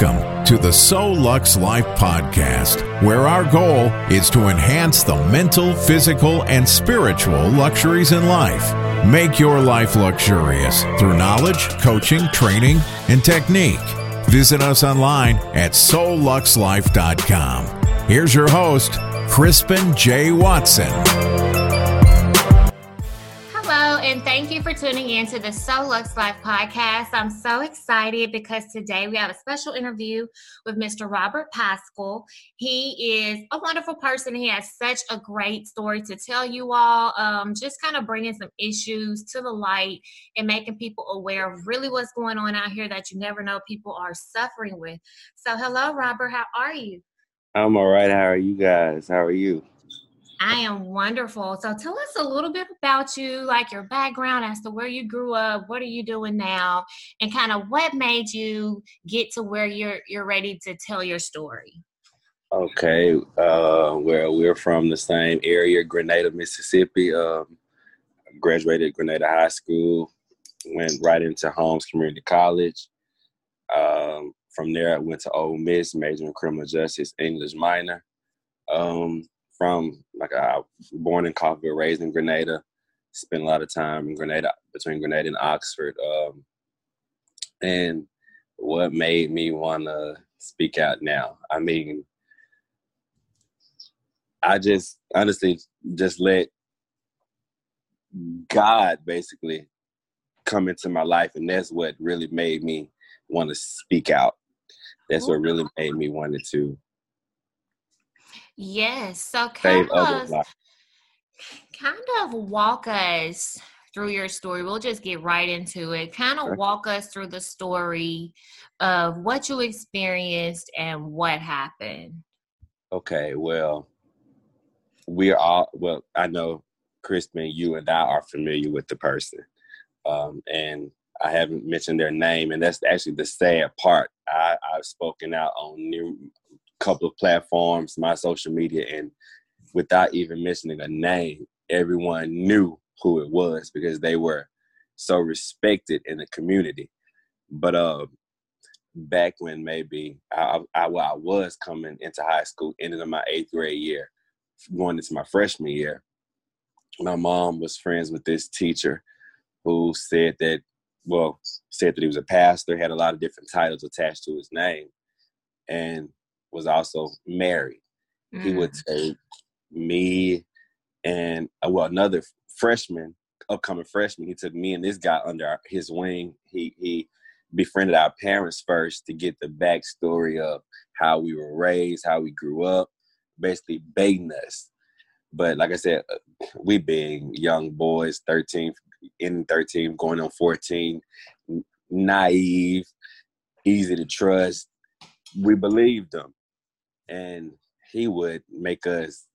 Welcome to the So Lux Life podcast, where our goal is to enhance the mental, physical, and spiritual luxuries in life. Make your life luxurious through knowledge, coaching, training, and technique. Visit us online at souluxlife.com. Here's your host, Crispin J. Watson. Thank you for tuning in to the So Lux Life podcast. I'm so excited because today we have a special interview with Mr. Robert Paschal. He is a wonderful person. He has such a great story to tell you all, um, just kind of bringing some issues to the light and making people aware of really what's going on out here that you never know people are suffering with. So, hello, Robert. How are you? I'm all right. How are you guys? How are you? I am wonderful. So tell us a little bit about you, like your background as to where you grew up, what are you doing now, and kind of what made you get to where you're you're ready to tell your story. Okay. Uh, well, we're from the same area, Grenada, Mississippi. Um, graduated Grenada High School, went right into Holmes Community College. Um, from there, I went to Ole Miss, major in criminal justice, English minor. Um, from like I was born in Coffeeville, raised in Grenada, spent a lot of time in Grenada between Grenada and Oxford. Um, and what made me want to speak out now? I mean, I just honestly just let God basically come into my life, and that's what really made me want to speak out. That's what really made me wanted to Yes. So kind of, kind of walk us through your story. We'll just get right into it. Kind of walk us through the story of what you experienced and what happened. Okay. Well, we are all, well, I know Crispin, you and I are familiar with the person. Um, and I haven't mentioned their name, and that's actually the sad part. I, I've spoken out on couple of platforms, my social media, and without even mentioning a name, everyone knew who it was because they were so respected in the community. But uh, back when maybe I, I, I was coming into high school, ending in my eighth grade year, going into my freshman year, my mom was friends with this teacher who said that, well, said that he was a pastor, had a lot of different titles attached to his name. And was also married. Mm. He would mm. take me and uh, well another freshman, upcoming freshman. He took me and this guy under his wing. He he befriended our parents first to get the backstory of how we were raised, how we grew up, basically baiting us. But like I said, uh, we being young boys, 13, in 13, going on 14, naive, easy to trust. We believed them and he would make us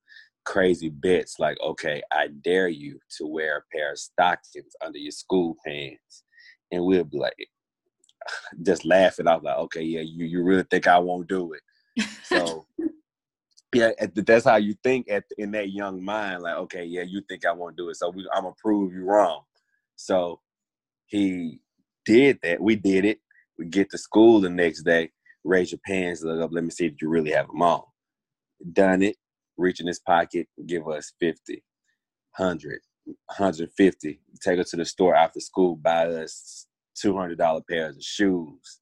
crazy bets like, okay, I dare you to wear a pair of stockings under your school pants. And we'll be like, just laughing. I was like, okay, yeah, you, you really think I won't do it. So, yeah, that's how you think at in that young mind. Like, okay, yeah, you think I won't do it. So we, I'm going to prove you wrong. So he did that. We did it. We get to school the next day raise your pants, look up, let me see if you really have them on. Done it, reach in his pocket, give us 50, 100, 150. Take her to the store after school, buy us $200 pairs of shoes,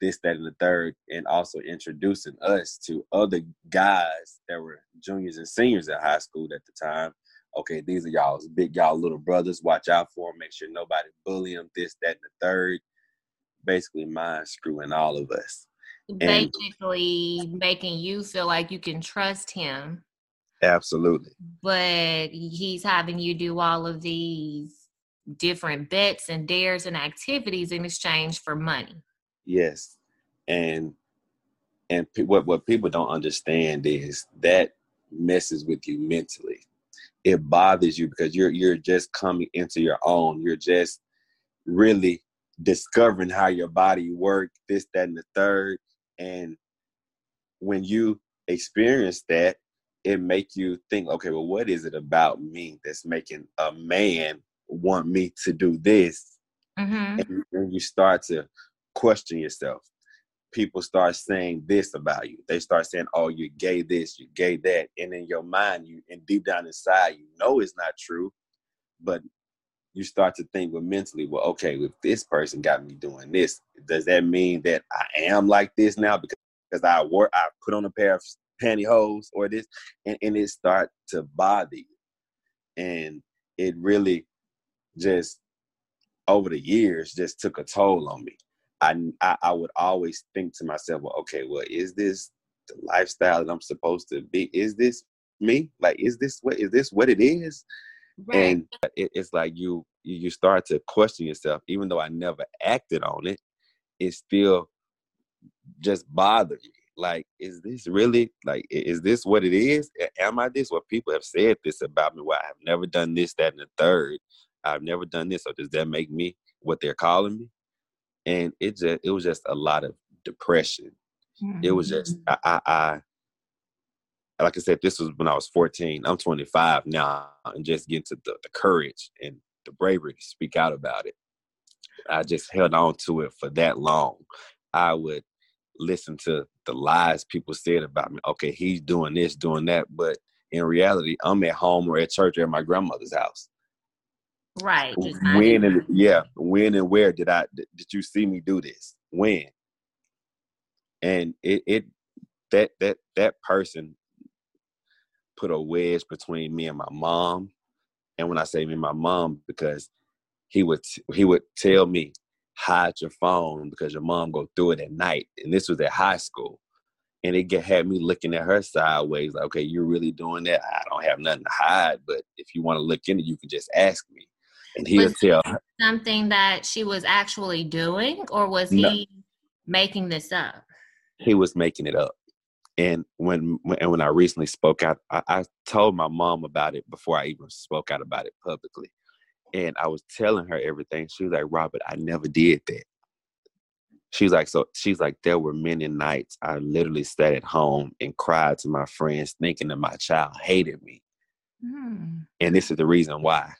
this, that, and the third, and also introducing us to other guys that were juniors and seniors at high school at the time. Okay, these are y'all's big y'all little brothers. Watch out for them. Make sure nobody bully them. This, that, and the third. Basically, mind screwing all of us basically making you feel like you can trust him. Absolutely. But he's having you do all of these different bets and dares and activities in exchange for money. Yes. And and what what people don't understand is that messes with you mentally. It bothers you because you're you're just coming into your own. You're just really discovering how your body works, this, that, and the third. And when you experience that, it make you think, okay, well, what is it about me that's making a man want me to do this? Mm-hmm. And, and you start to question yourself. people start saying this about you. They start saying, "Oh, you're gay this, you're gay that," and in your mind, you and deep down inside, you know it's not true, but you start to think, well, mentally, well, okay, if this person got me doing this, does that mean that I am like this now because because I wore I put on a pair of pantyhose or this, and, and it start to bother you, and it really just over the years just took a toll on me. I, I, I would always think to myself, well, okay, well, is this the lifestyle that I'm supposed to be? Is this me? Like, is this what is this what it is? Right. And it, it's like you you start to question yourself, even though I never acted on it, it still just bothered me. Like, is this really like is this what it is? Am I this? What people have said this about me? Well, I have never done this, that, and the third. I've never done this. So does that make me what they're calling me? And it just it was just a lot of depression. Mm-hmm. It was just mm-hmm. I, I, I like I said, this was when I was 14. I'm 25 now, and just getting to the, the courage and the bravery to speak out about it. I just held on to it for that long. I would listen to the lies people said about me. Okay, he's doing this, doing that, but in reality, I'm at home or at church or at my grandmother's house. Right. When and yeah, when and where did I did you see me do this? When? And it it that that that person put a wedge between me and my mom. And when I say me and my mom, because he would he would tell me hide your phone because your mom go through it at night. And this was at high school. And it had me looking at her sideways, like, okay, you're really doing that? I don't have nothing to hide, but if you want to look into it, you can just ask me and he'll was tell her. something that she was actually doing, or was no. he making this up? He was making it up. And when and when I recently spoke out, I, I told my mom about it before I even spoke out about it publicly. And I was telling her everything. She was like, Robert, I never did that. She's like, so she's like, there were many nights I literally sat at home and cried to my friends, thinking that my child hated me. Mm. And this is the reason why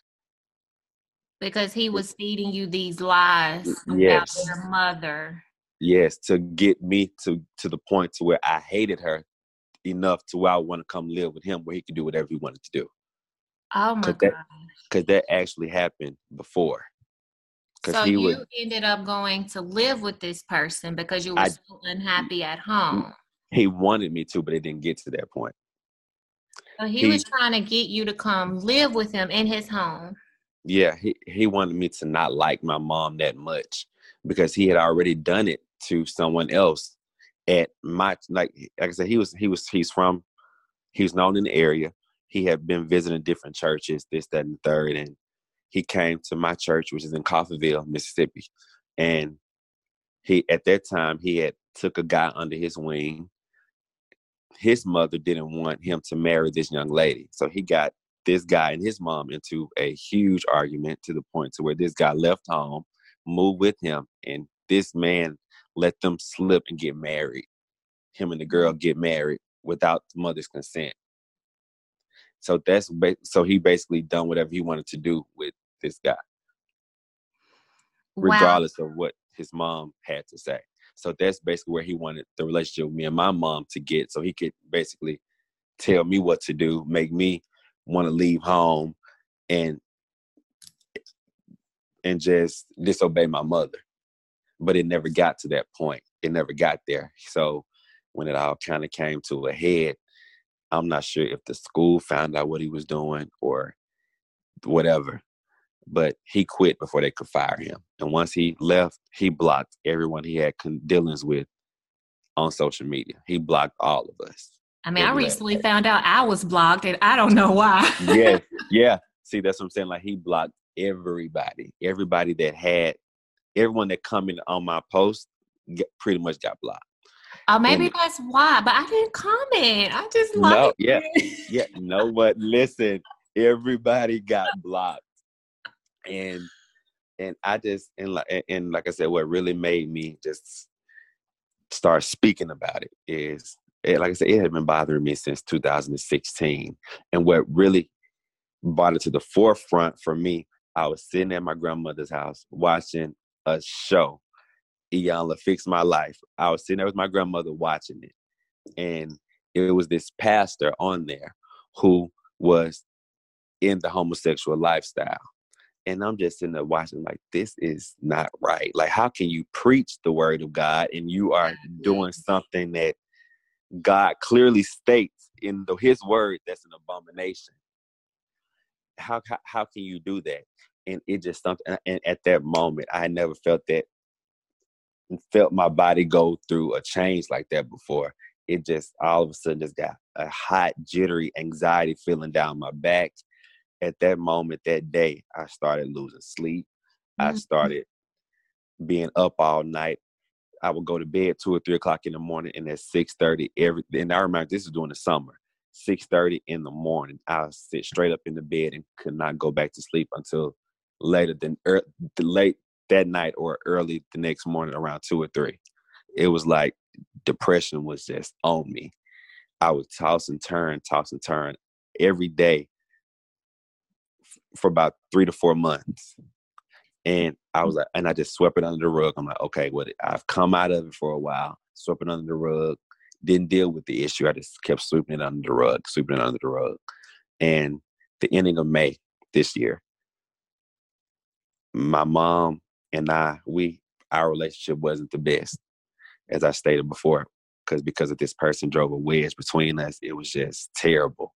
because he was feeding you these lies about yes. your mother. Yes, to get me to to the point to where I hated her enough to where I want to come live with him, where he could do whatever he wanted to do. Oh my Cause god! Because that, that, actually happened before. So you would, ended up going to live with this person because you were I, so unhappy at home. He wanted me to, but it didn't get to that point. So he, he was trying to get you to come live with him in his home yeah, he, he wanted me to not like my mom that much because he had already done it to someone else at my like like I said, he was he was he's from he was known in the area. He had been visiting different churches, this, that, and third, and he came to my church, which is in Coffeeville, Mississippi. And he at that time he had took a guy under his wing. His mother didn't want him to marry this young lady. So he got this guy and his mom into a huge argument to the point to where this guy left home, moved with him, and this man let them slip and get married. Him and the girl mm-hmm. get married without the mother's consent. So that's so he basically done whatever he wanted to do with this guy, wow. regardless of what his mom had to say. So that's basically where he wanted the relationship with me and my mom to get, so he could basically tell me what to do, make me want to leave home and and just disobey my mother. But it never got to that point. It never got there. So when it all kind of came to a head, I'm not sure if the school found out what he was doing or whatever. But he quit before they could fire him. And once he left, he blocked everyone he had dealings with on social media. He blocked all of us. I mean, I recently found out I was blocked, and I don't know why. yeah, yeah. See, that's what I'm saying. Like he blocked everybody, everybody that had, everyone that commented on my post, get, pretty much got blocked. Oh, maybe and, that's why. But I didn't comment. I just like no, yeah, yeah. No, but listen, everybody got blocked, and and I just and like and like I said, what really made me just start speaking about it is it, like I said, it had been bothering me since 2016. And what really brought it to the forefront for me, I was sitting at my grandmother's house watching a show. Iyanla Fix My Life. I was sitting there with my grandmother watching it. And it was this pastor on there who was in the homosexual lifestyle. And I'm just sitting there watching, like, this is not right. Like, how can you preach the word of God and you are doing something that God clearly states in the, His word that's an abomination? How, how, how can you do that? And it just something, and at that moment, I had never felt that, felt my body go through a change like that before. It just all of a sudden just got a hot, jittery anxiety feeling down my back at that moment that day, I started losing sleep. Mm-hmm. I started being up all night. I would go to bed two or three o'clock in the morning, and at six thirty every. And I remember this is during the summer. Six thirty in the morning, I would sit straight up in the bed and could not go back to sleep until later than er, late that night or early the next morning around two or three. It was like depression was just on me. I would toss and turn, toss and turn every day for about three to four months. And I was like, and I just swept it under the rug. I'm like, okay, what well, I've come out of it for a while, swept it under the rug, didn't deal with the issue. I just kept sweeping it under the rug, sweeping it under the rug. And the ending of May this year, my mom and I, we our relationship wasn't the best, as I stated before, because because of this person drove a wedge between us. It was just terrible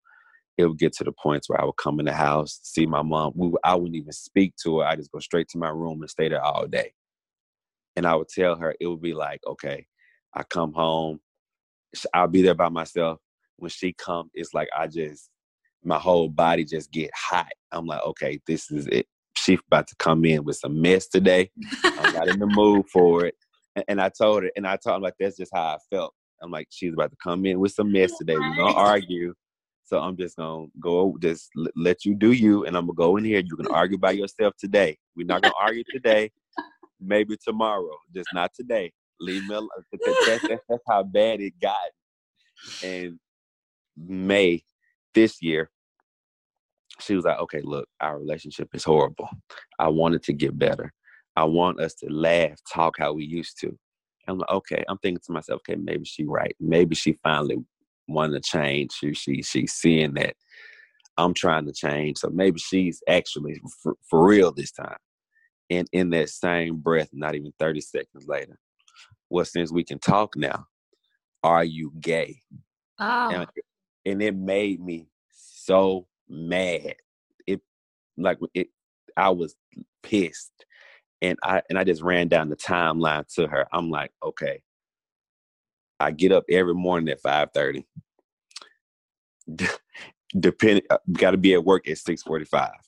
it would get to the points where I would come in the house, see my mom. We, I wouldn't even speak to her. I just go straight to my room and stay there all day. And I would tell her, it would be like, okay, I come home, I'll be there by myself. When she come, it's like I just, my whole body just get hot. I'm like, okay, this is it. She about to come in with some mess today. I'm not in the mood for it. And, and I told her, and I told her like that's just how I felt. I'm like, she's about to come in with some mess today. We're gonna argue. So I'm just gonna go, just let you do you, and I'm gonna go in here. You can argue by yourself today. We're not gonna argue today. Maybe tomorrow, just not today. Leave me alone. That's, that's, that's how bad it got. And May this year, she was like, "Okay, look, our relationship is horrible. I wanted to get better. I want us to laugh, talk how we used to." I'm like, "Okay." I'm thinking to myself, "Okay, maybe she right. Maybe she finally wanting to change. She, she she's seeing that I'm trying to change. So maybe she's actually for, for real this time. And in that same breath, not even 30 seconds later, well, since we can talk now, are you gay? Oh. And, and it made me so mad. It like it I was pissed. And I and I just ran down the timeline to her. I'm like, okay, I get up every morning at five thirty. Depending, uh, got to be at work at six forty five. Uh,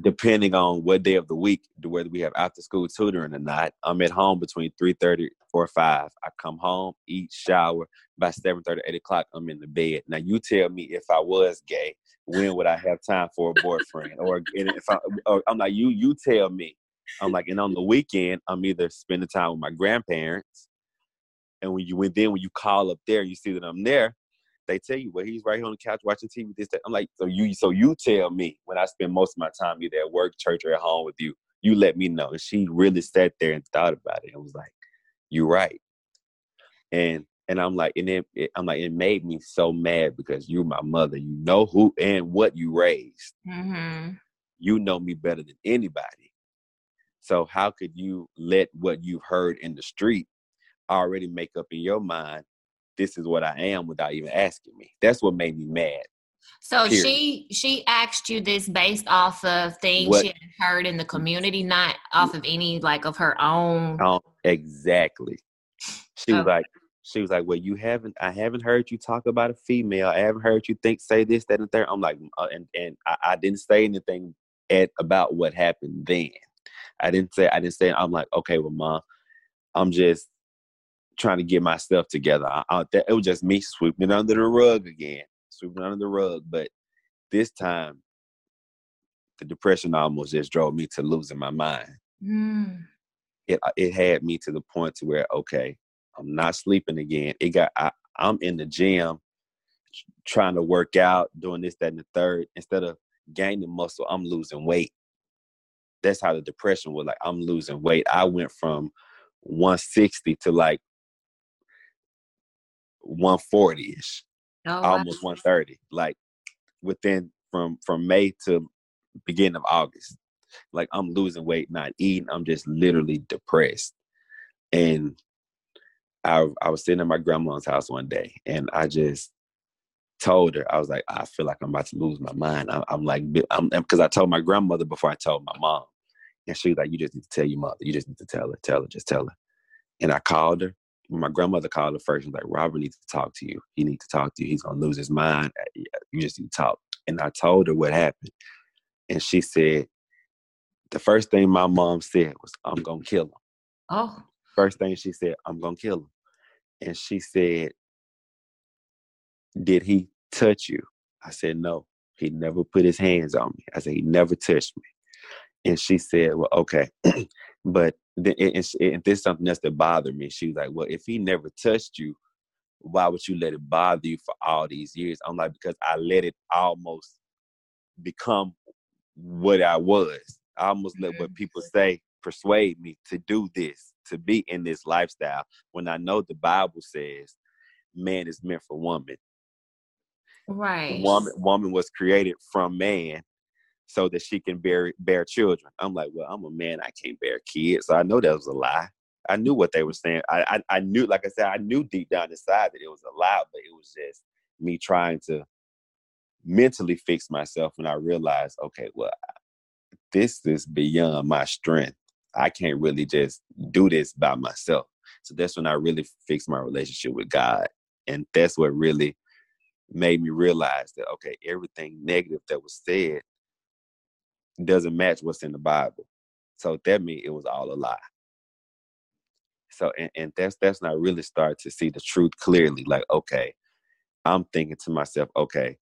depending on what day of the week, whether we have after school tutoring or not, I'm at home between three thirty or five. I come home, eat, shower. By seven thirty, eight o'clock, I'm in the bed. Now you tell me if I was gay, when would I have time for a boyfriend? or if I, or I'm like you, you tell me. I'm like, and on the weekend, I'm either spending time with my grandparents, and when you went then when you call up there, you see that I'm there. They tell you, well, he's right here on the couch watching TV. This, that. I'm like, so you, so you tell me when I spend most of my time either at work, church, or at home with you. You let me know. And she really sat there and thought about it and was like, "You're right." And and I'm like, and it, it, I'm like, it made me so mad because you're my mother. You know who and what you raised. Mm-hmm. You know me better than anybody. So how could you let what you've heard in the street already make up in your mind, this is what I am without even asking me? That's what made me mad. So period. she she asked you this based off of things what, she had heard in the community, not off of any like of her own. Um, exactly. She was like, she was like, "Well, you haven't. I haven't heard you talk about a female. I haven't heard you think say this, that, and third. I'm like, uh, and and I, I, didn't say anything at about what happened then. I didn't say I didn't say I'm like, okay, well, mom, I'm just trying to get my stuff together. I, I, it was just me sweeping under the rug again, sweeping under the rug. But this time, the depression almost just drove me to losing my mind. Mm. It uh, it had me to the point to where okay, I'm not sleeping again. It got I, I'm in the gym trying to work out, doing this, that, and the third. Instead of gaining muscle, I'm losing weight that's how the depression was like i'm losing weight i went from 160 to like 140ish oh, almost wow. 130 like within from from may to beginning of august. Like i'm losing weight not eating i'm just literally depressed. And i i was sitting at my grandma's house one day and i just told her i was like i feel like i'm about to lose my mind. I, am like i'm because i told my grandmother before i told my mom. And she was like you just need to tell your mother. You just need to tell her tell her just tell her. And i called her my grandmother called her first and was like robert needs to talk to you he needs to talk to you he's going to lose his mind uh, you just need to talk and i told her what happened and she said the first thing my mom said was i'm going to kill him oh first thing she said i'm going to kill him and she said did he touch you? I said, No. He never put his hands on me. I said, He never touched me. And she said, Well, okay. but then, and, and this is something else that bothered me. She was like, Well, if he never touched you, why would you let it bother you for all these years? I'm like, Because I let it almost become what I was. I almost let what people say persuade me to do this, to be in this lifestyle when I know the Bible says man is meant for woman Right. Woman woman was created from man so that she can bear bear children. I'm like, well, I'm a man, I can't bear kids. So I know that was a lie. I knew what they were mm-hmm. saying. I, I, I knew, like I said, I knew deep down inside that it was a lie, but it was just me trying to mentally fix myself when I realized, okay, well, this is beyond my strength. I can't really just do this by myself. So that's when I really fixed my relationship with God. And that's what really made me realize that okay, everything negative that was said doesn't match what's in the Bible. So that means it was all a lie. So and, and that's that's when I really started to see the truth clearly. Like, okay, I'm thinking to myself, okay,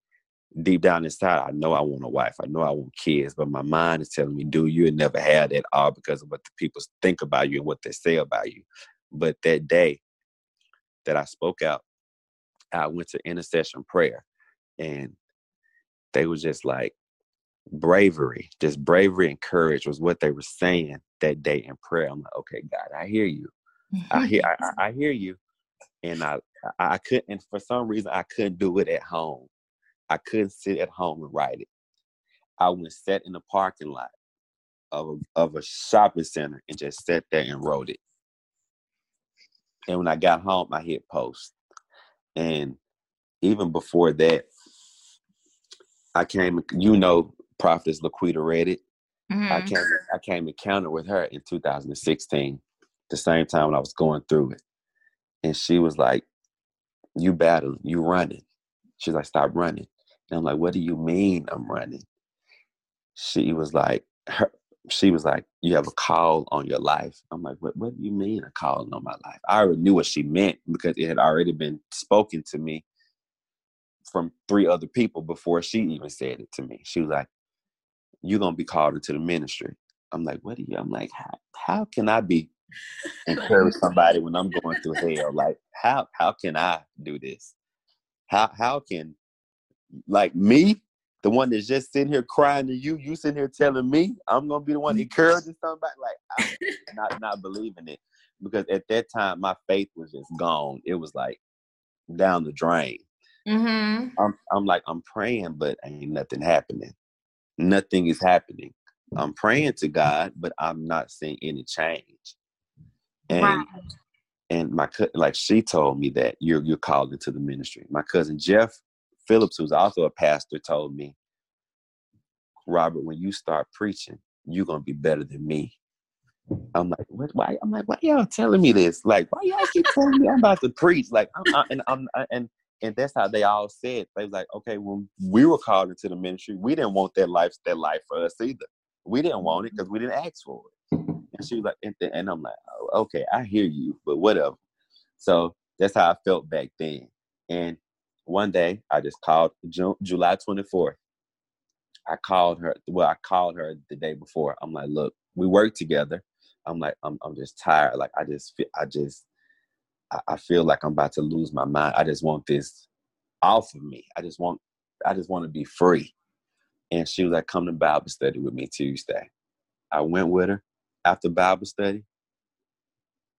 deep down inside, I know I want a wife. I know I want kids, but my mind is telling me, do you never have that all because of what the people think about you and what they say about you. But that day that I spoke out I went to intercession prayer and they were just like bravery, just bravery and courage was what they were saying that day in prayer. I'm like, okay, God, I hear you. I hear I, I hear you. And I I couldn't and for some reason I couldn't do it at home. I couldn't sit at home and write it. I went sat in the parking lot of a, of a shopping center and just sat there and wrote it. And when I got home, I hit post. And even before that, I came, you know, Prophetess Laquita read it. Mm-hmm. I came, I came encounter with her in 2016, the same time when I was going through it, and she was like, "You battle, you running." She's like, "Stop running," and I'm like, "What do you mean I'm running?" She was like, her, she was like, "You have a call on your life." I'm like, "What? What do you mean a call on my life?" I already knew what she meant because it had already been spoken to me from three other people before she even said it to me. She was like, "You're gonna be called into the ministry." I'm like, "What are you?" I'm like, "How, how can I be encourage somebody when I'm going through hell? Like, how how can I do this? How how can like me the one that's just sitting here crying to you, you sitting here telling me I'm gonna be the one encouraging somebody. Like I'm not not believing it because at that time my faith was just gone. It was like down the drain. Mm-hmm. I'm I'm like I'm praying, but ain't nothing happening. Nothing is happening. I'm mm-hmm. praying to God, but I'm not seeing any change. And right. and my like she told me that you're you're called into the ministry. My cousin Jeff Phillips, who's also a pastor, told me, Robert, when you start preaching, you're gonna be better than me. I'm like, what? Why? I'm like, why y'all telling me this? Like, why y'all keep telling me I'm about to preach? Like, I'm, I, and I'm and and that's how they all said. They was like, okay, when we were called into the ministry, we didn't want that life, that life for us either. We didn't want it mm-hmm. because we didn't ask for it. Mm-hmm. And she was like, and, and I'm like, oh, okay, I hear you, but whatever. So that's how I felt back then. And one day I just called June, July 24th. I called her. Well, I called her the day before. I'm like, look, we work together. I'm like, I'm, I'm just tired. Like, I just feel, I just, I, feel like I'm about to lose my mind. I just want this off of me. I just want, I just want to be free. And she was like, come to Bible study with me Tuesday. I went with her after Bible study.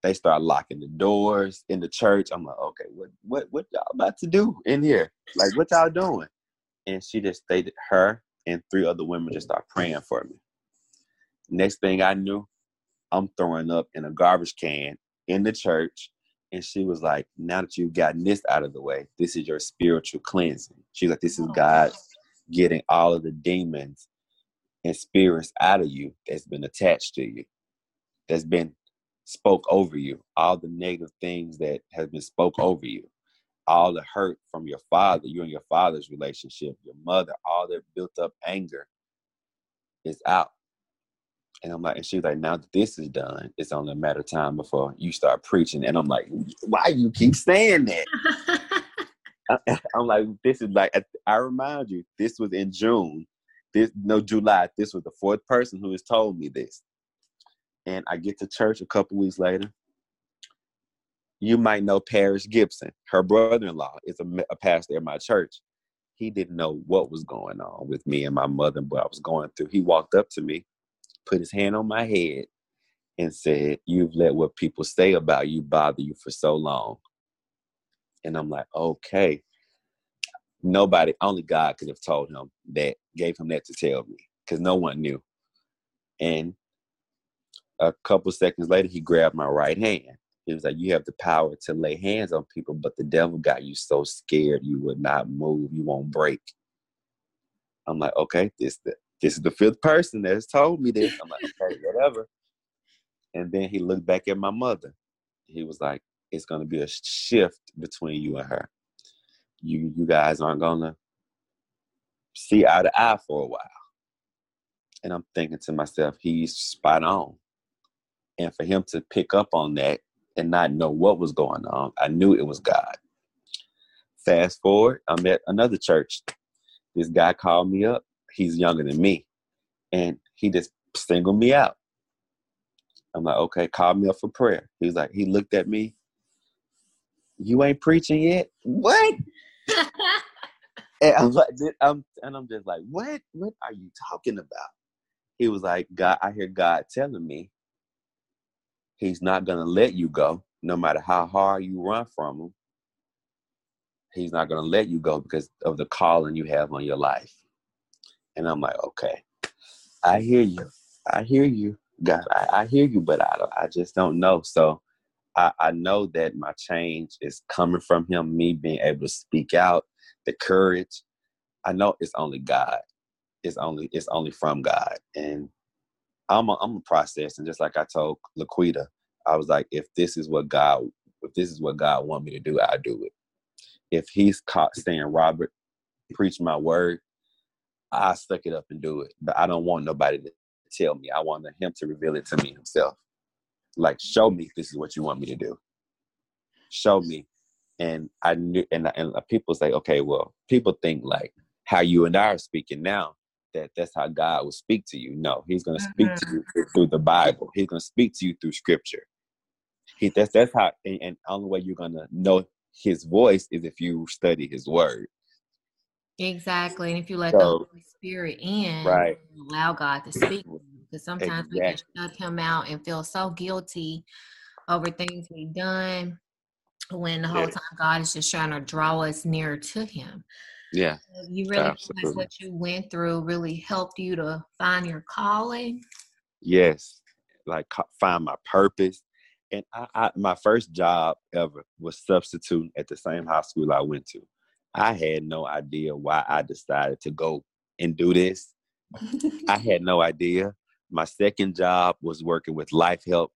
They start locking the doors in the church. I'm like, okay, what what what y'all about to do in here? Like what y'all doing? And she just stated her and three other women just start praying for me. Next thing I knew, I'm throwing up in a garbage can in the church. And she was like, Now that you've gotten this out of the way, this is your spiritual cleansing. She's like, This is oh, God getting all of the demons and spirits out of you that's been attached to you, that's been spoke over you, all the negative things that has been spoke over you, all the hurt from your father, you and your father's relationship, your mother, all their built up anger is out. And I'm like, and she's like, now that this is done, it's only a matter of time before you start preaching. And I'm like, why you keep saying that? I'm like, this is like, I remind you, this was in June, this no July. This was the fourth person who has told me this. And I get to church a couple weeks later. You might know Paris Gibson. Her brother-in-law is a, a pastor at my church. He didn't know what was going on with me and my mother and what I was going through. He walked up to me put his hand on my head and said, You've let what people say about you bother you for so long. And I'm like, Okay. Nobody, only God could have told him that, gave him that to tell me, because no one knew. And a couple seconds later, he grabbed my right hand. He was like, You have the power to lay hands on people, but the devil got you so scared you would not move, you won't break. I'm like, okay, this the this is the fifth person that has told me this. I'm like, okay, whatever. And then he looked back at my mother. He was like, it's gonna be a shift between you and her. You you guys aren't gonna see eye to eye for a while. And I'm thinking to myself, he's spot on. And for him to pick up on that and not know what was going on, I knew it was God. Fast forward, I'm at another church. This guy called me up he's younger than me. And he just singled me out. I'm like, okay, call me up for prayer. He's like, he looked at me. You ain't preaching yet? What? and I'm like, I'm, and I'm just like, what? What are you talking about? He was like, God, I hear God telling me he's not gonna let you go, no matter how hard you run from him. He's not gonna let you go because of the calling you have on your life. And I'm like, okay, I hear you. I hear you. God, I, I hear you, but I, I just don't know. So I, I know that my change is coming from him, me being able to speak out, the courage. I know it's only God. It's only it's only from God. And I'm a, I'm a process. And just like I told Laquita, I was like, if this is what God, if this is what God want me to do, I'll do it. If he's caught saying, Robert, preach my word, I stuck it up and do it. But I don't want nobody to tell me. I want him to reveal it to me himself. Like, show me this is what you want me to do. Show me. And I knew, and, and people say, okay, well, people think like how you and I are speaking now, that that's how God will speak to you. No, He's going to speak mm-hmm. to you through the Bible. He's going to speak to you through Scripture. He that's that's how, and, and only way you're going to know His voice is if you study His Word. Exactly. And if you let so, the Holy Spirit in, right. allow God to speak, with you. because sometimes exactly. we can shut him out and feel so guilty over things we've done when the whole yeah. time God is just trying to draw us nearer to him. Yeah. So you really like what you went through really helped you to find your calling. Yes. Like find my purpose. And I, I my first job ever was substituting at the same high school I went to. I had no idea why I decided to go and do this. I had no idea. My second job was working with Life Help,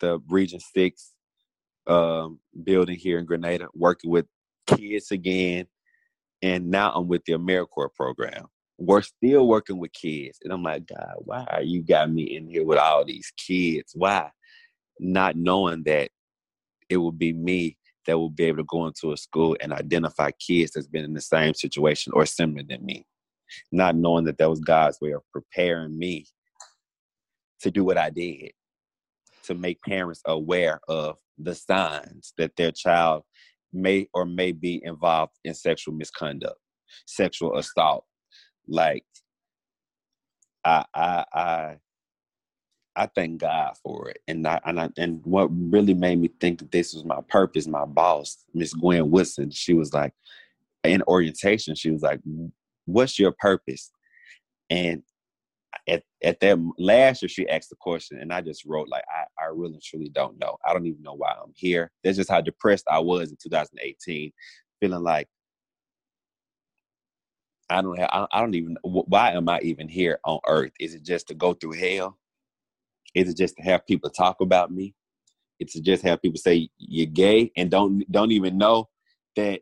the Region 6 um, building here in Grenada, working with kids again. And now I'm with the AmeriCorps program. We're still working with kids. And I'm like, God, why are you got me in here with all these kids? Why? Not knowing that it would be me that will be able to go into a school and identify kids that's been in the same situation or similar than me. Not knowing that that was God's way of preparing me to do what I did, to make parents aware of the signs that their child may or may be involved in sexual misconduct, sexual assault. Like I I I I thank God for it. And I, and I, and what really made me think that this was my purpose, my boss, Miss Gwen Woodson, she was like, in orientation, she was like, "What's your purpose?" And at at that last year, she asked the question, and I just wrote like, "I I really truly don't know. I don't even know why I'm here." That's just how depressed I was in 2018, feeling like I don't have. I, I don't even. Why am I even here on Earth? Is it just to go through hell? Is it just to have people talk about me? It's to just have people say you're gay and don't don't even know that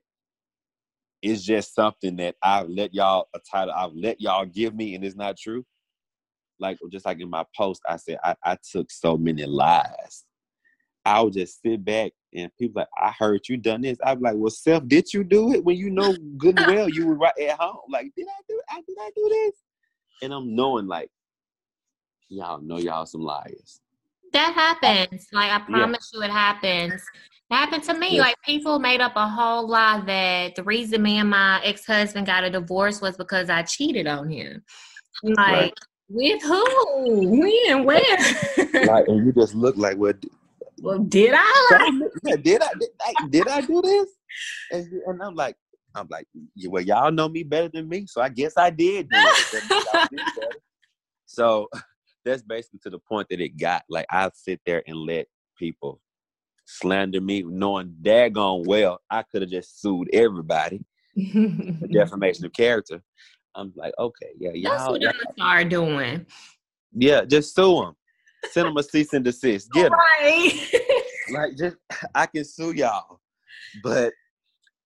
it's just something that I've let y'all a title I've let y'all give me and it's not true. Like just like in my post, I said I, I took so many lies. I would just sit back and people like, I heard you done this. I'm like, well, self, did you do it when you know good and well you were right at home? Like, did I do I did I do this? And I'm knowing like y'all know y'all some liars. That happens. Like I promise yeah. you it happens. It happened to me. Yeah. Like people made up a whole lie that the reason me and my ex-husband got a divorce was because I cheated on him. Like right. with who? When? Where? like and you just look like what well, did I? yeah, did I? Did I, did I do this? And, and I'm like, I'm like, well, y'all know me better than me, so I guess I did do it. so that's basically to the point that it got. Like I sit there and let people slander me, knowing daggone well I could have just sued everybody. defamation of character. I'm like, okay, yeah, y'all. That's what y'all are doing. Yeah, just sue them. Send them a cease and desist. Get them. Right. like just I can sue y'all, but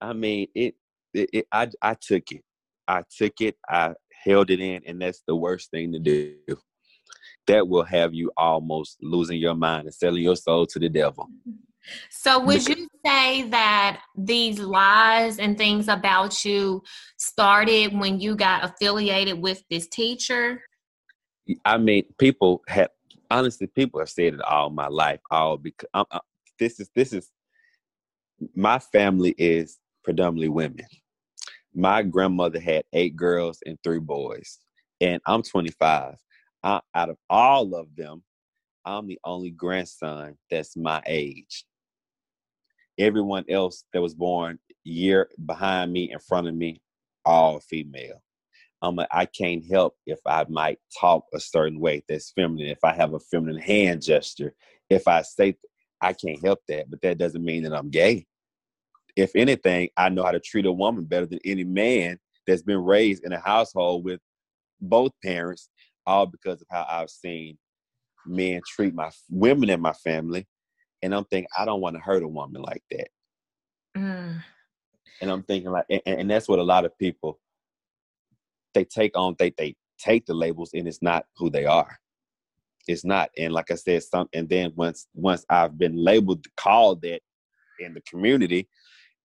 I mean it, it, it. I I took it. I took it. I held it in, and that's the worst thing to do. That will have you almost losing your mind and selling your soul to the devil. So, would you say that these lies and things about you started when you got affiliated with this teacher? I mean, people have honestly, people have said it all my life. All because I'm, uh, I'm, uh, this is this is my family is predominantly women. My grandmother had eight girls and three boys, and I'm 25. I, out of all of them, I'm the only grandson that's my age. Everyone else that was born year behind me, in front of me, all female. I'm a, I can't help if I might talk a certain way that's feminine. If I have a feminine hand gesture, if I say, I can't help that, but that doesn't mean that I'm gay. If anything, I know how to treat a woman better than any man that's been raised in a household with both parents, all because of how I've seen men treat my women in my family. And I'm thinking, I don't want to hurt a woman like that. Mm. And I'm thinking like, and, and that's what a lot of people they take on they they take the labels and it's not who they are it's not and like i said some and then once once i've been labeled called that in the community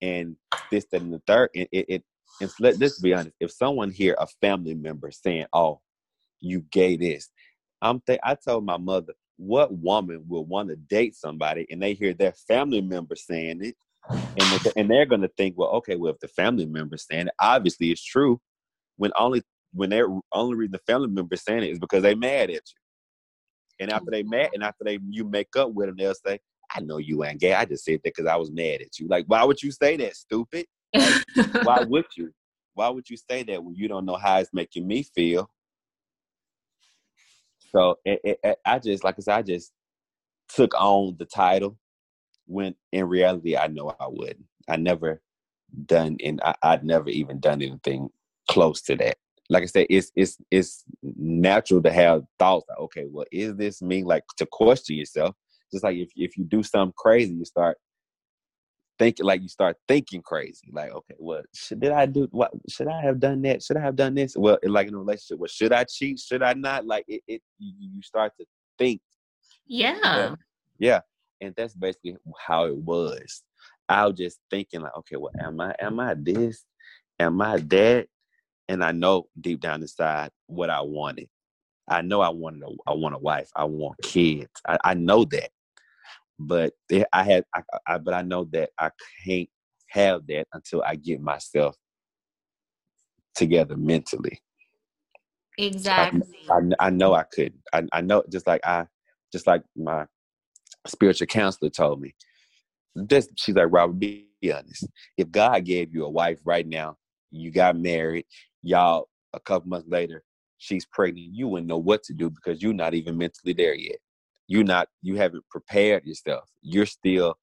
and this that, and the third it, it, it and let this be honest if someone here, a family member saying oh you gay this i'm th- i told my mother what woman will want to date somebody and they hear their family member saying it and, and they're going to think well okay well if the family member saying it obviously it's true when only when they're only reason the family member saying it is because they mad at you. And after they mad, and after they you make up with them, they'll say, "I know you ain't gay. I just said that because I was mad at you." Like, why would you say that, stupid? Like, why would you? Why would you say that when you don't know how it's making me feel? So it, it, I just, like I said, I just took on the title when in reality I know I wouldn't. I never done, and I, I'd never even done anything close to that. Like I said, it's it's it's natural to have thoughts like, okay, well, is this me? Like to question yourself. Just like if if you do something crazy, you start thinking like you start thinking crazy. Like, okay, well, should did I do what should I have done that? Should I have done this? Well, like in a relationship, well, should I cheat? Should I not? Like it, it you start to think. Yeah. Yeah. And that's basically how it was. I was just thinking like, okay, well, am I am I this? Am I that? and I know deep down inside what I wanted. I know I wanted a, I want a wife. I want kids. I, I know that, but I had I, I, but I know that I can't have that until I get myself together mentally. Exactly. I, I, I know I couldn't. I, I know just like I just like my spiritual counselor told me. This, she's like, Robert, be honest. If God gave you a wife right now, you got married, y'all a couple months later, she's pregnant, you wouldn't know what to do because you're not even mentally there yet. You're not, you haven't prepared yourself. You're still,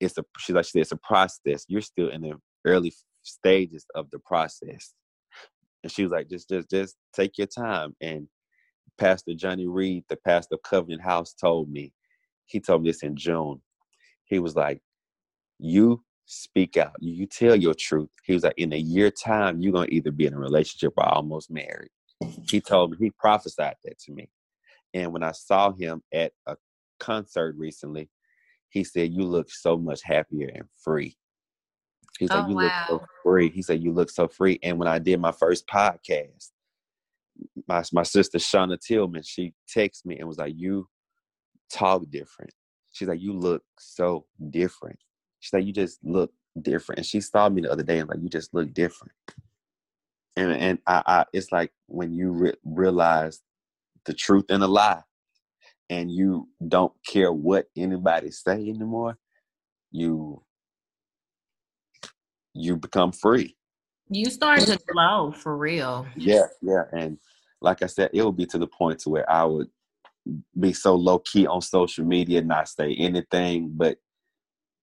it's a, she's like, she said, it's a process. You're still in the early stages of the process. And she was like, just, just, just take your time. And Pastor Johnny Reed, the pastor of Covenant House, told me, he told me this in June. He was like, you speak out, you tell your truth. He was like, in a year time, you're gonna either be in a relationship or almost married. He told me, he prophesied that to me. And when I saw him at a concert recently, he said, You look so much happier and free. He said, Oh, You wow. look so free. He said, You look so free. And when I did my first podcast, my my sister Shauna Tillman, she texted me and was like, You talk different. She's like, You look so different. She's like, You just look different. And she saw me the other day and like, You just look different. And and I, I it's like when you re- realize the truth and a lie, and you don't care what anybody say anymore, you you become free. You start to glow for real. Yeah, yeah. And like I said, it will be to the point to where I would be so low key on social media, not say anything, but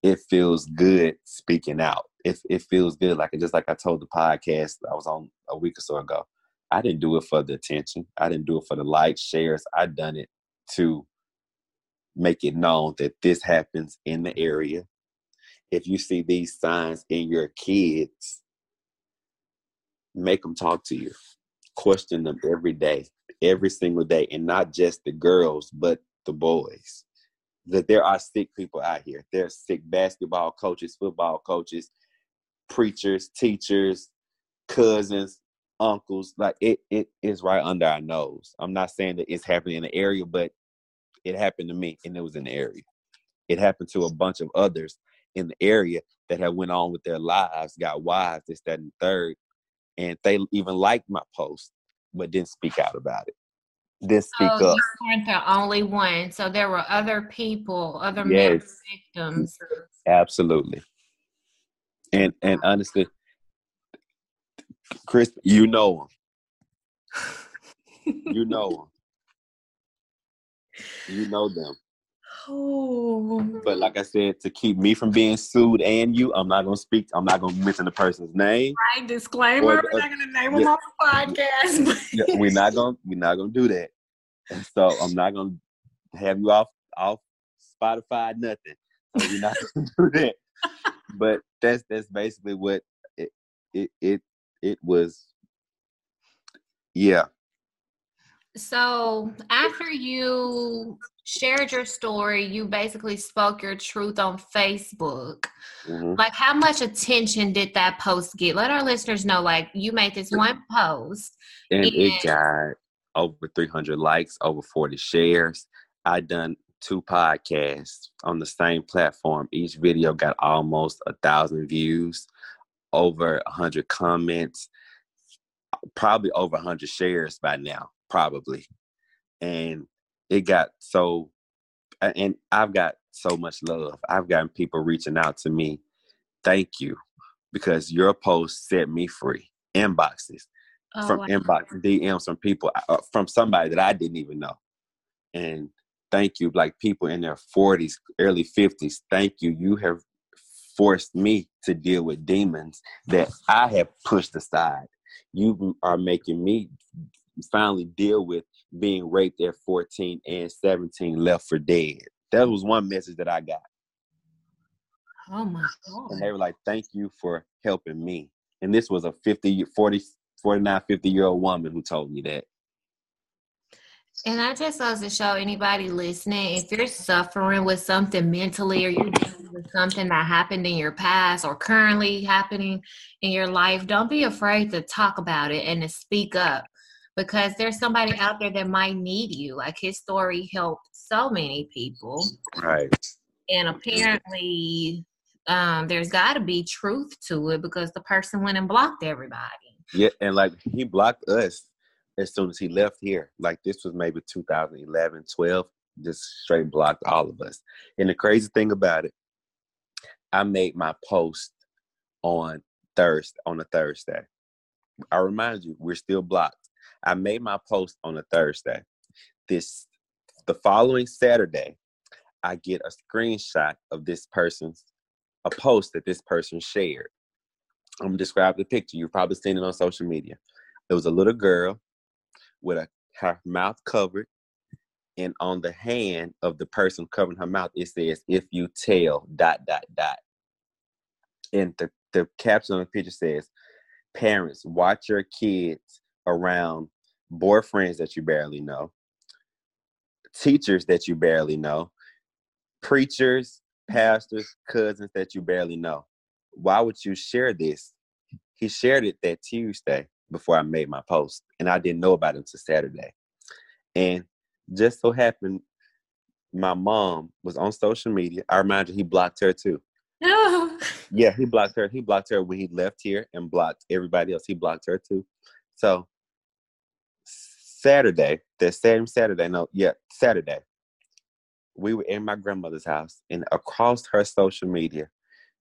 it feels good speaking out. It it feels good. Like it just like I told the podcast I was on a week or so ago. I didn't do it for the attention. I didn't do it for the likes, shares. I done it to make it known that this happens in the area. If you see these signs in your kids, make them talk to you. Question them every day, every single day, and not just the girls, but the boys. That there are sick people out here. There are sick basketball coaches, football coaches, preachers, teachers, cousins, uncles. Like it, it is right under our nose. I'm not saying that it's happening in the area, but it happened to me, and it was in the area. It happened to a bunch of others in the area that had went on with their lives, got wives, this, that, and third, and they even liked my post, but didn't speak out about it. Didn't speak So up. you weren't the only one. So there were other people, other Yes. victims. Absolutely. And and honestly, Chris, you know them. You know them. You know them. Oh, But like I said, to keep me from being sued and you, I'm not gonna speak. I'm not gonna mention the person's name. right. Disclaimer: Or We're not going to name yeah. them on the podcast. Yeah, we're not gonna we're not gonna do that. And so I'm not gonna have you off off Spotify nothing. So we're not gonna do that. But that's that's basically what it it it, it was. Yeah. So after you shared your story, you basically spoke your truth on Facebook. mhm. Like, how much attention did that post get? Let our listeners know. Like, you made this one post. And Yeah. it got over 300 likes, over 40 shares. I done two podcasts on the same platform. Each video got almost a thousand views, over a hundred comments, probably over a hundred shares by now, probably. And it got so, and I've got so much love. I've gotten people reaching out to me. Thank you, because your post set me free. Inboxes Oh, from wow. inbox DMs from people uh, from somebody that I didn't even know. And thank you, like people in their 40s, early 50s. Thank you. You have forced me to deal with demons that I have pushed aside. You are making me finally deal with being raped at 14 and 17, left for dead. That was one message that I got. oh my And god. they were like, thank you for helping me. And this was a 50, 40, 49, 50 year old woman who told me that. And I just to show anybody listening, if you're suffering with something mentally or you're dealing with something that happened in your past or currently happening in your life, don't be afraid to talk about it and to speak up because there's somebody out there that might need you. Like his story helped so many people. Right. And apparently, um, there's got to be truth to it because the person went and blocked everybody. Yeah. And like he blocked us as soon as he left here. Like this was maybe 2011, 12. just straight blocked all of us. And the crazy thing about it, I made my post on Thursday on a Thursday. I remind you, we're still blocked. I made my post on a Thursday. This the following Saturday, I get a screenshot of this person's a post that this person shared. I'm gonna describe the picture. You've probably seen it on social media. It was a little girl with a her mouth covered, and on the hand of the person covering her mouth, it says, "If you tell dot dot dot." And the the caption on the picture says, "Parents, watch your kids around boyfriends that you barely know, teachers that you barely know, preachers, pastors, cousins that you barely know. Why would you share this? He shared it that Tuesday before I made my post, and I didn't know about it until Saturday. And just so happened, my mom was on social media. I remind you, he blocked her too. No. Yeah, he blocked her. He blocked her when he left here and blocked everybody else. He blocked her too. So Saturday, the same Saturday, no, yeah, Saturday, we were in my grandmother's house, and across her social media,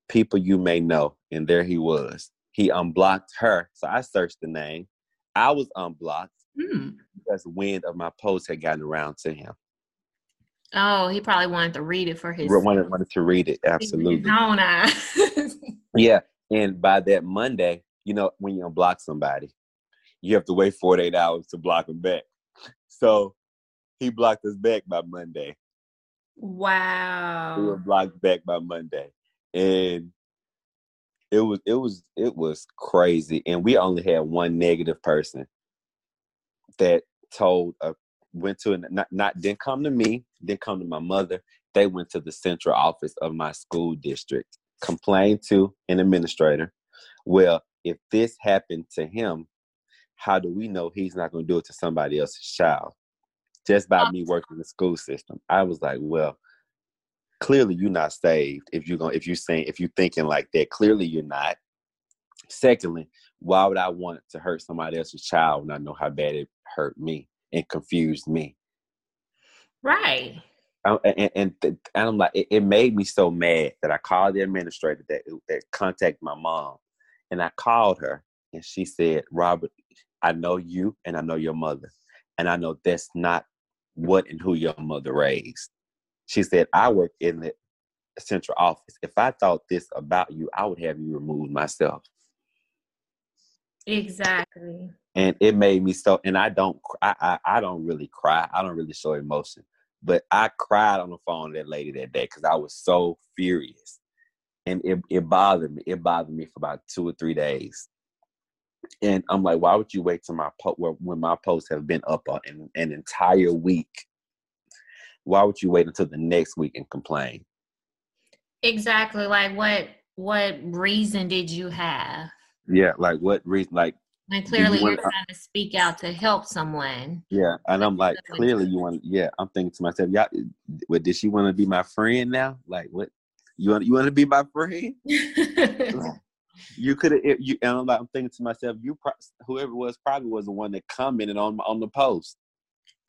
people you may know, and there he was. He unblocked her, so I searched the name. I was unblocked Mm. because wind of my post had gotten around to him. Oh, he probably wanted to read it for his Wanted, wanted to read it, absolutely. Yeah, and by that Monday, you know, when you unblock somebody, you have to wait 48 hours to block them back. So he blocked us back by Monday. Wow. We were blocked back by Monday, and it was it was it was crazy. And we only had one negative person that told uh, went to an, not not didn't come to me, didn't come to my mother. They went to the central office of my school district, complained to an administrator. Well, if this happened to him, how do we know he's not going to do it to somebody else's child? Just by me working the school system, I was like, well, clearly you're not saved if you're going if you're saying if you're thinking like that. Clearly you're not. Secondly why would i want to hurt somebody else's child when i know how bad it hurt me and confused me? Right. I- and and, and i'm like it, it made me so mad that i called the administrator that that contacted my mom. And i called her and she said robert i know you and i know your mother. And i know that's not what and who your mother raised she said i work in the central office. If i thought this about you i would have you removed myself. Exactly. and it made me so and i don't I, I i don't really cry. I don't really show emotion. But i cried on the phone to that lady that day because i was so furious. And it, it bothered me. It bothered me for about two or three days. And i'm like why would you wait till my po- when my posts have been up on an, an entire week why would you wait until the next week and complain Exactly. Like what what reason did you have? yeah like what reason like you clearly you're wanna- trying to speak out to help someone. Yeah, and I'm like, clearly uh, you want. Yeah, I'm thinking to myself, yeah, what did she want to be my friend now? Like, what you want? You want to be my friend? You could have. You and I'm like, I'm thinking to myself, you pro- whoever it was probably was the one that commented on on the post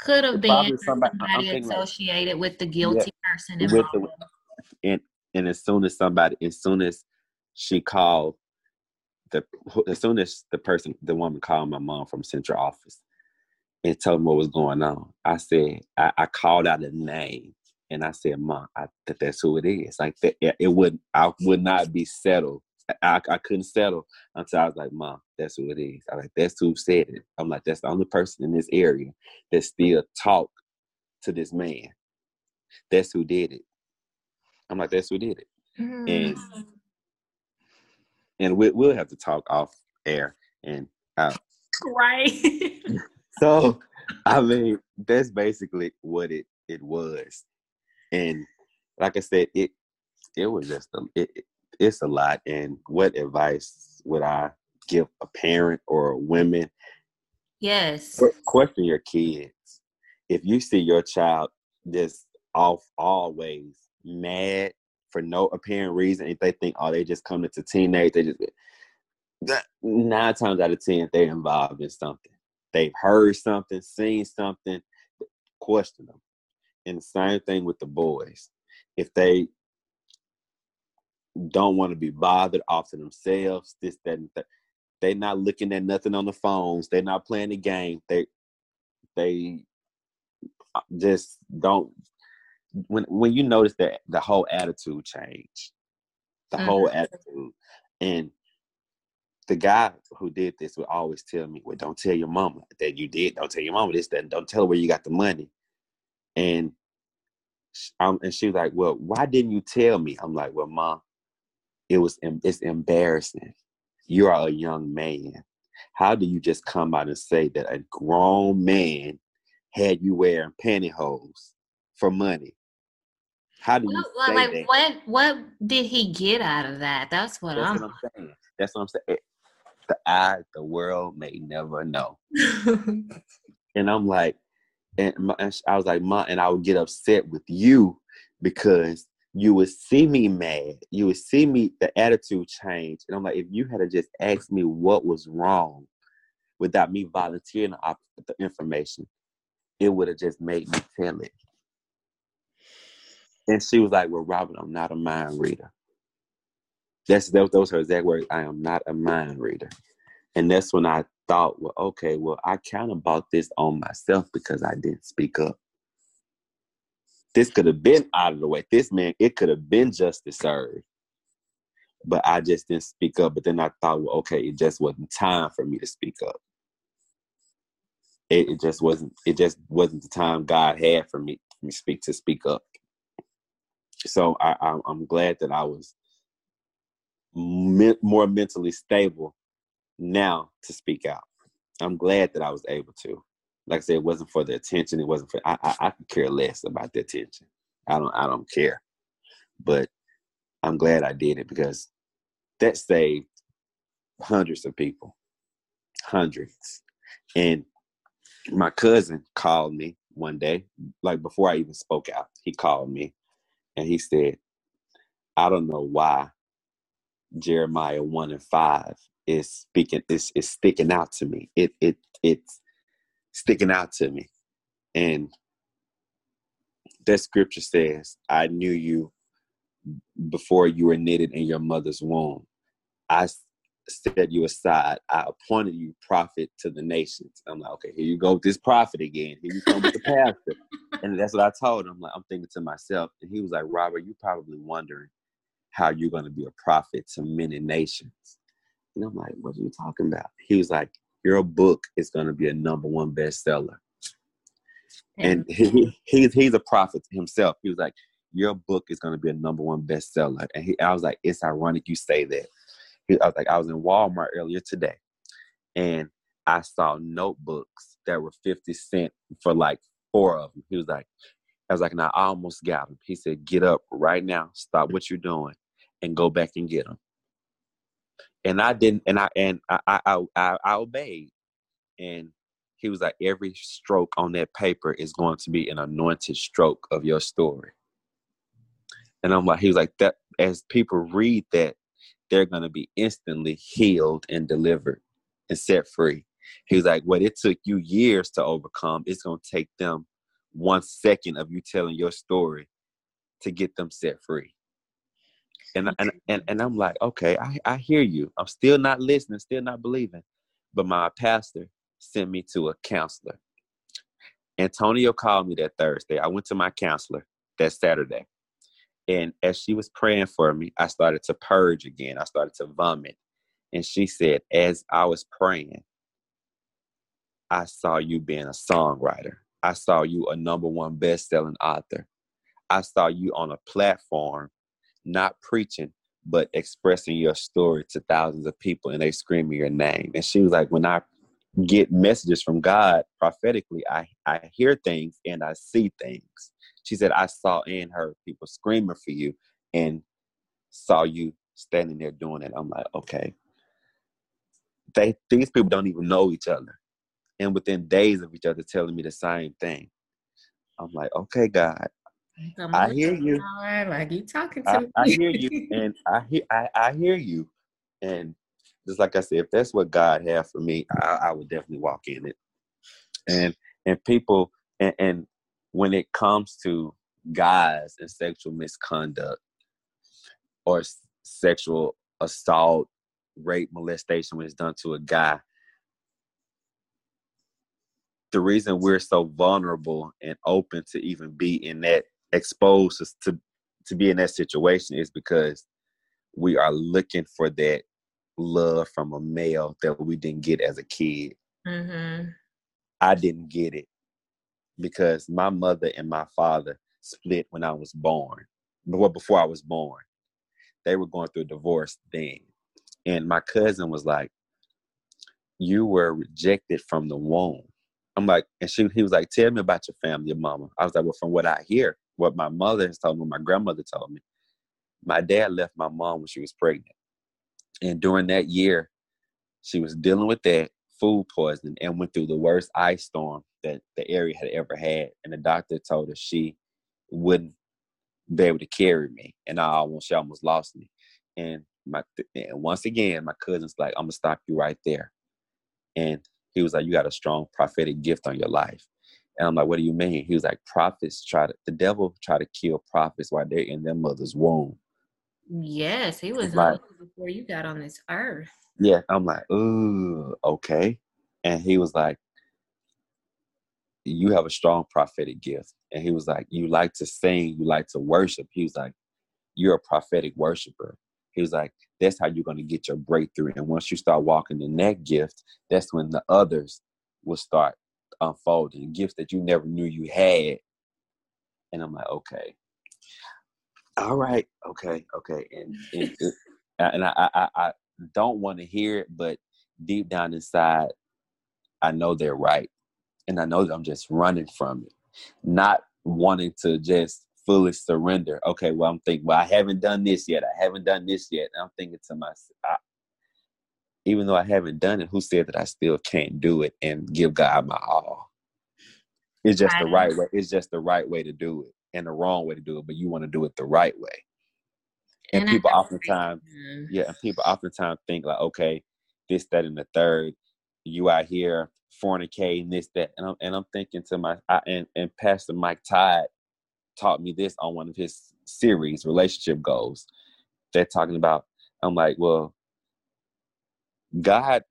Could have been somebody, somebody- I'm like- associated with the guilty person with involved. the. And and as soon as somebody, as soon as she called the, as soon as the person, the woman called my mom from central office and told me what was going on, I said, I, I called out a name and I said, Mom, I that that's who it is. Like that, it, it would, I would not be settled. I, I couldn't settle until I was like, Mom, that's who it is. I like, that's who said it. I'm like, that's the only person in this area that still talk to this man. That's who did it. I'm like, that's who did it. Mm. And we, we'll have to talk off air. And uh, right. so, I mean, that's basically what it, it was. And like I said, it it was just a, it, it- it's a lot. And what advice would I give a parent or women? yes. Question your kids. If you see your child just off always mad for no apparent reason, if they think, oh, they just coming to teenage, they just that- nine times out of ten they're involved in something. They've heard something, seen something. Question them. And the same thing with the boys. If they don't want to be bothered off to themselves, this, that, and that, they're not looking at nothing on the phones. They're not playing the game. They they uh, just don't when when you notice that the whole attitude change, the mm-hmm. whole attitude, and the guy who did this would always tell me, "Well, don't tell your mama that you did. Don't tell your mama this. That don't tell her where you got the money." And um, and she was like, "Well, why didn't you tell me?" I'm like, "Well, mom, it was it's embarrassing. You are a young man. How do you just come out and say that a grown man had you wearing pantyhose for money? How do you well, like that? what what did he get out of that? That's what, That's I'm, what I'm saying. That's what I'm saying. The eye, the world may never know. and I'm like, and, my, and I was like, Ma, and I would get upset with you because you would see me mad. You would see me the attitude change. And I'm like, if you had to just asked me what was wrong without me volunteering the information, it would have just made me tell it. And she was like, Well, Robert, I'm not a mind reader. That's those those her exact words. I am not a mind reader. And that's when I thought, well, okay, well, I kind of bought this on myself because I didn't speak up. This could have been out of the way. This man, it could have been justice served. But I just didn't speak up. But then I thought, well, okay, it just wasn't time for me to speak up. It, it just wasn't. It just wasn't the time God had for me, me speak to speak up so I, I am glad that I was me- more mentally stable now to speak out. I'm glad that I was able to. Like I said, it wasn't for the attention. It wasn't for I, I, I could care less about the attention. I don't I don't care. But I'm glad I did it because that saved hundreds of people. Hundreds. And my cousin called me one day, like before I even spoke out. He called me and he said, I don't know why Jeremiah 1 and 5 is speaking is is sticking out to me. It it it's sticking out to me. And that scripture says, I knew you before you were knitted in your mother's womb. I set you aside. I appointed you prophet to the nations. I'm like, okay, here you go with this prophet again. Here you come with the pastor. and that's what I told him. Like, I'm thinking to myself, and he was like, Robert, you're probably wondering how you're going to be a prophet to many nations. And I'm like, what are you talking about? He was like, your book is going to be a number one bestseller. And he, he's he's a prophet himself. He was like, your book is going to be a number one bestseller. And he, I was like, it's ironic you say that I was like, I was in Walmart earlier today, and I saw notebooks that were fifty cent for like four of them. He was like, I was like, and I almost got them. He said, get up right now, stop what you're doing, and go back and get them. And I didn't, and I and I I I, I obeyed, and he was like, every stroke on that paper is going to be an anointed stroke of your story. And I'm like, he was like, that as people read that, they're going to be instantly healed and delivered and set free. He was like, What it took you years to overcome, it's going to take them one second of you telling your story to get them set free. And, and, and, and I'm like, okay, I, I hear you. I'm still not listening, still not believing. But my pastor sent me to a counselor. Antonio called me that Thursday. I went to my counselor that Saturday. And as she was praying for me, I started to purge again. I started to vomit. And she said, as I was praying, I saw you being a songwriter. I saw you a number one best-selling author. I saw you on a platform, not preaching, but expressing your story to thousands of people and they screaming your name. And she was like, when I get messages from God prophetically, I, I hear things and I see things. She said, I saw and heard people screaming for you and saw you standing there doing it. I'm like, okay. They these people don't even know each other. And within days of each other telling me the same thing. I'm like, okay, God. I hear you. Like you talking to I, me. I hear you. And I hear I, I hear you. And just like I said, if that's what God had for me, I, I would definitely walk in it. And and people and, and when it comes to guys and sexual misconduct or s- sexual assault, rape, molestation when it's done to a guy, the reason we're so vulnerable and open to even be in that exposed to to be in that situation is because we are looking for that love from a male that we didn't get as a kid. Mm-hmm. I didn't get it because my mother and my father split when I was born. Well, before I was born, they were going through a divorce then, and my cousin was like, "You were rejected from the womb." I'm like, and she he was like, "Tell me about your family, your mama." I was like, "Well, from what I hear, what my mother has told me, my grandmother told me, my dad left my mom when she was pregnant, and during that year, she was dealing with that food poisoning and went through the worst ice storm that the area had ever had. And the doctor told her she wouldn't be able to carry me, and I almost she almost lost me. And my and once again, my cousin's like, "I'm gonna stop you right there," and he was like, "You got a strong prophetic gift on your life." And I'm like, "What do you mean?" He was like, "Prophets try to the devil try to kill prophets while they're in their mother's womb." Yes, he was alive before you got on this earth. Yeah, I'm like, ooh, okay. And he was like, you have a strong prophetic gift. And he was like, you like to sing, you like to worship. He was like, you're a prophetic worshiper. He was like, that's how you're going to get your breakthrough. And once you start walking in that gift, that's when the others will start unfolding, gifts that you never knew you had. And I'm like, okay. All right, okay, okay. And, and, and I, I, I don't want to hear it, but deep down inside, I know they're right. And I know that I'm just running from it, not wanting to just fully surrender. Okay, well, I'm thinking, well, I haven't done this yet. I haven't done this yet. And I'm thinking to myself, I, even though I haven't done it, who said that I still can't do it and give God my all? It's just the Right. way. It's just the right way to do it and the wrong way to do it, but you want to do it the right way. And, And people oftentimes Mhm. yeah, and people oftentimes think like, okay, this, that, and the third. You out here fornicating this, that, and I'm and I'm thinking to my I, and and Pastor Mike Todd taught me this on one of his series, relationship goals. They're talking about. I'm like, well, God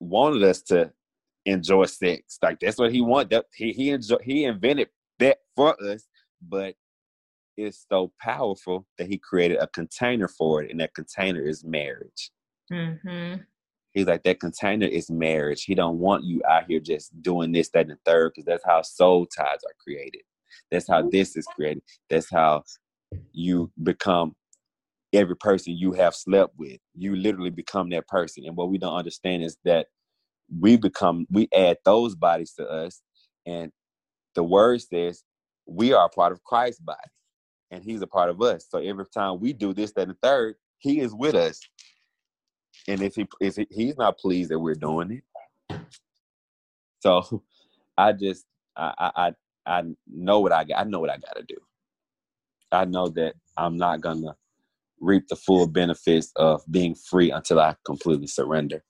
wanted us to enjoy sex. Like that's what He wanted. That he he enjoy, He invented that for us, but it's so powerful that He created a container for it, and that container is marriage. Mhm. He's like that container is marriage. He don't want you out here just doing this, that, and the third, because that's how soul ties are created. That's how this is created. That's how you become every person you have slept with. You literally become that person. And what we don't understand is that we become, we add those bodies to us, and the word says we are a part of Christ's body, and He's a part of us. So every time we do this, that, and third, He is with us. And if he if he, he's not pleased that we're doing it, so I just I I I I know what I got. I know what I got to do. I know that I'm not gonna reap the full benefits of being free until I completely surrender.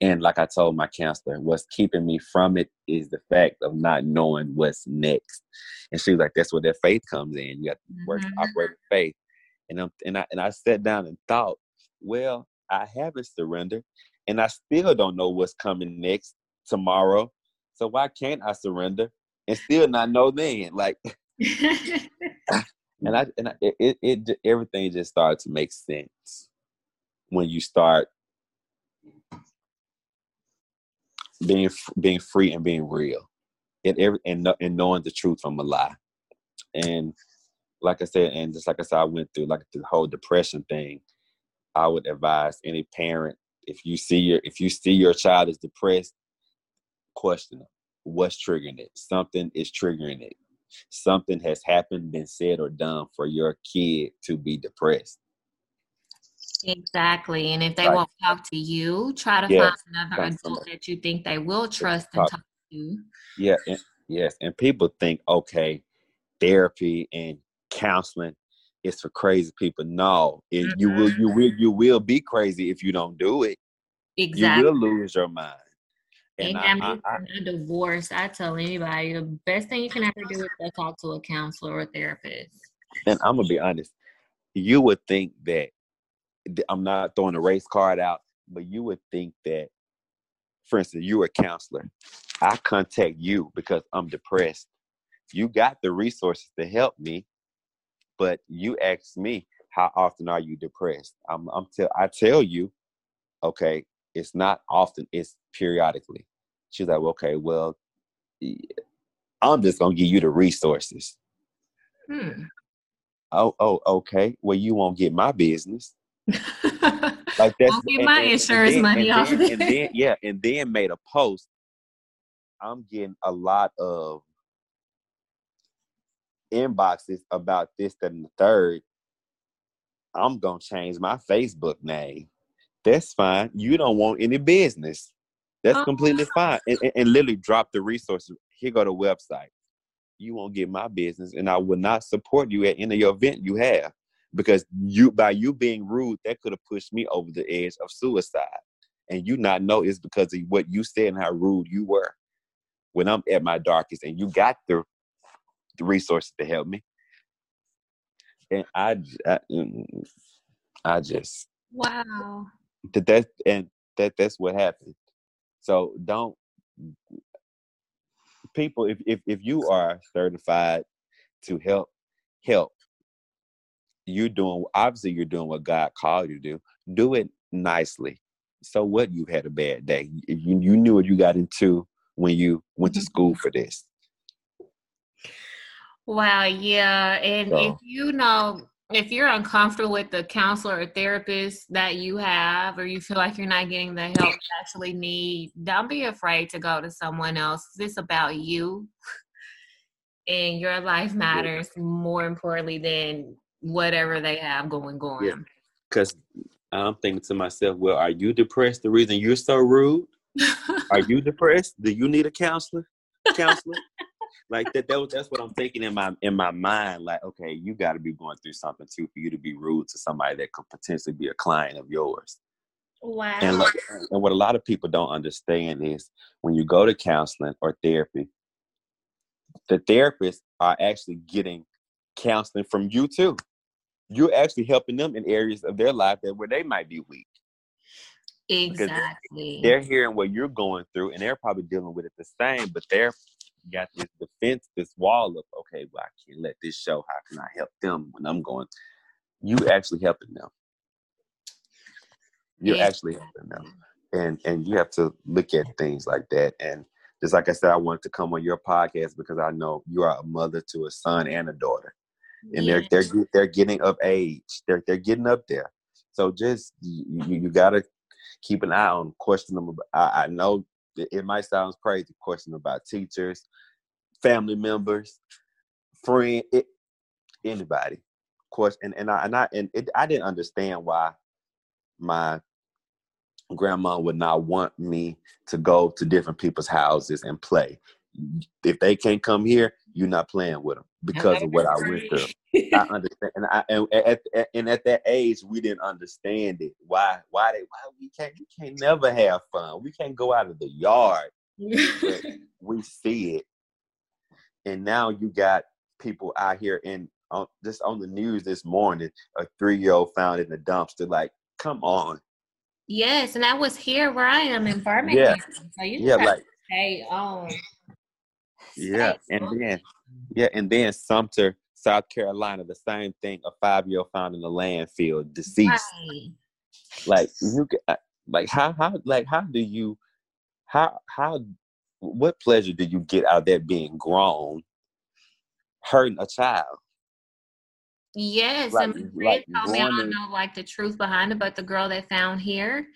And like I told my counselor, what's keeping me from it is the fact of not knowing what's next. And she was like, "That's where that faith comes in. You got to work, Mhm. operate with faith." And I'm, and I and I sat down and thought, well, I haven't surrendered, and I still don't know what's coming next tomorrow. So why can't I surrender and still not know then? Like, and I and I, it, it, it everything just started to make sense when you start being being free and being real, and every and and knowing the truth from a lie, and like I said, and just like I said, I went through like the whole depression thing. I would advise any parent if you see your if you see your child is depressed, question them. What's triggering it? Something is triggering it. Something has happened, been said, or done for your kid to be depressed. Exactly. And if they Right. won't talk to you, try to Yes, find another adult that you think they will trust and talk. to. Yeah, and, yes, and people think okay, therapy and counseling is for crazy people. No, if you will, you will, you will be crazy if you don't do it. Exactly. You will lose your mind. And, and I, I, I, divorce, I tell anybody the best thing you can ever do is go talk to a counselor or a therapist. And I'm gonna be honest, you would think that I'm not throwing a race card out, but you would think that, for instance, you're a counselor. I contact you because I'm depressed. You got the resources to help me, but you ask me how often are you depressed? I'm, I'm tell I tell you, okay, it's not often, it's periodically. She's like, well, okay, well, I'm just gonna give you the resources. Hmm. Oh, oh, okay. Well, you won't get my business. like that's I'll get my and, insurance and then, money off then, and then yeah, and then made a post. I'm getting a lot of inboxes about this, that, and the third. I'm gonna change my Facebook name. That's fine. You don't want any business. That's completely fine. And, and, and, literally drop the resources. Here go the website. You won't get my business, and I will not support you at any of your event you have because you by you being rude, that could have pushed me over the edge of suicide. And you not know it's because of what you said and how rude you were when I'm at my darkest, and you got the the resources to help me. And I, I, mm, I just wow that that and that that's what happened. So don't people if if if you are certified to help help you're doing obviously you're doing what God called you to do. Do it nicely. So what you had a bad day. You you knew what you got into when you went to mm-hmm. school for this. Wow, yeah. And so, if you know if you're uncomfortable with the counselor or therapist that you have or you feel like you're not getting the help you actually need, don't be afraid to go to someone else. It's about you and your life matters more importantly than whatever they have going going. Yeah. Cause I'm thinking to myself, well, are you depressed? The reason you're so rude? are you depressed? Do you need a counselor? Counselor? Like that, that was, that's what I'm thinking in my in my mind. Like, okay, you got to be going through something too for you to be rude to somebody that could potentially be a client of yours. Wow. And, like, and what a lot of people don't understand is when you go to counseling or therapy, the therapists are actually getting counseling from you too. You're actually helping them in areas of their life that where they might be weak. Exactly. They're hearing what you're going through and they're probably dealing with it the same, but they're got this defense, this wall of okay, well, I can't let this show. How can I help them when I'm going? You actually helping them. You're yeah. actually helping them, and and you have to look at things like that. And just like I said, I wanted to come on your podcast because I know you are a mother to a son and a daughter, and yeah. they're they're they're getting of age. They're they're getting up there. So just you you, you got to keep an eye on question them. I, I know it might sound crazy question about teachers, family members, friend, it, anybody. Of course, and and I and I and it, I didn't understand why my grandma would not want me to go to different people's houses and play. If they can't come here, you're not playing with them because of what I went through. I understand, and, I, and at, and at that age, we didn't understand it. Why? Why they? Why we can't? We can't never have fun. We can't go out of the yard. we see it, and now you got people out here in on just on the news this morning. A three year old found in the dumpster. Like, come on. Yes, and I was here where I am in Birmingham. Yeah, so you yeah, like stay on. Yeah, and then yeah, and then Sumter, South Carolina, the same thing. A five year old found in the landfill, deceased. Right. Like you, uh, like how how like how do you, how how, what pleasure do you get out of that being grown, hurting a child? Yes, like, and my like told me I don't know like the truth behind it, but the girl they found here,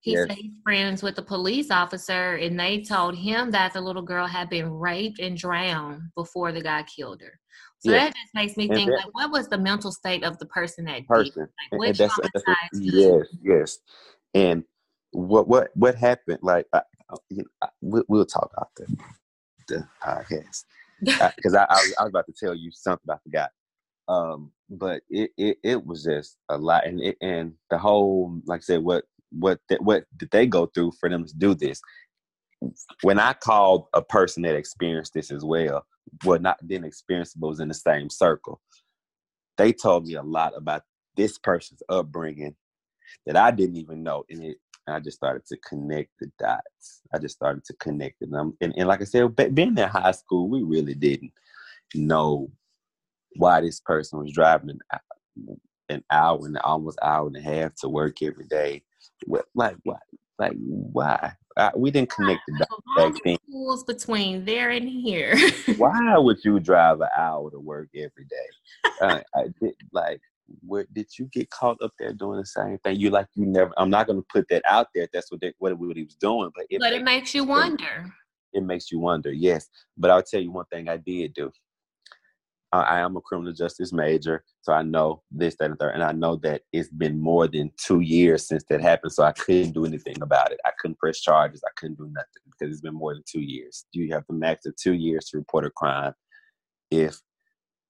he yes. said he's friends with a police officer, and they told him that the little girl had been raped and drowned before the guy killed her. So yes. that just makes me think, that, like, what was the mental state of the person that person. did? Like, that's, that's what, yes, yes. And what what what happened? Like, I, you know, I, we'll, we'll, talk after the podcast because I, I, I was about to tell you something I forgot. Um, but it, it it was just a lot, and it, and the whole like I said, what what th- what did they go through for them to do this? when I called a person that experienced this as well, well, not didn't experience but was in the same circle, they told me a lot about this person's upbringing that I didn't even know. And it, I just started to connect the dots. I just started to connect them. And, and like I said, being in high school, we really didn't know why this person was driving an, an hour and almost hour and a half to work every day. Like, why? Like, why? I, we didn't connect the dots back. Schools between there and here. why would you drive an hour to work every day? Uh, I did, like, where did you get caught up there doing the same thing? You like you never. I'm not going to put that out there. That's what they, what, what he was doing, but it, but it makes you wonder. It, it makes you wonder, yes. But I'll tell you one thing I did do. I, am a criminal justice major, so I know this, that, and third, and I know that it's been more than two years since that happened. So I couldn't do anything about it. I couldn't press charges. I couldn't do nothing because it's been more than two years. You have the max of two years to report a crime if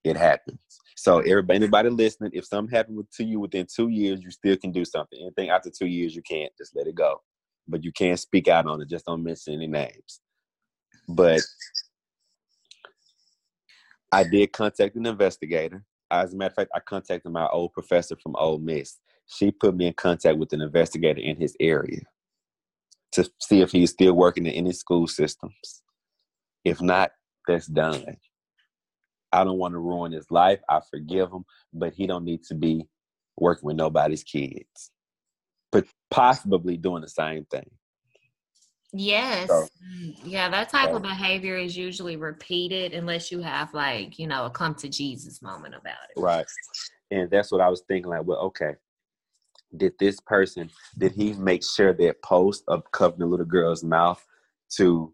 it happens. So everybody, anybody listening, if something happened to you within two years, you still can do something. Anything after two years, you can't. Just let it go. But you can't speak out on it. Just don't mention any names. But I did contact an investigator. As a matter of fact, I contacted my old professor from Ole Miss. She put me in contact with an investigator in his area to see if he's still working in any school systems. If not, that's done. I don't want to ruin his life. I forgive him, but he don't need to be working with nobody's kids, but possibly doing the same thing. Yes. So, mm, yeah, that type so. of behavior is usually repeated unless you have like, you know, a come to Jesus moment about it. Right. And that's what I was thinking like, well, okay. Did this person did he make sure that post of covering the little girl's mouth to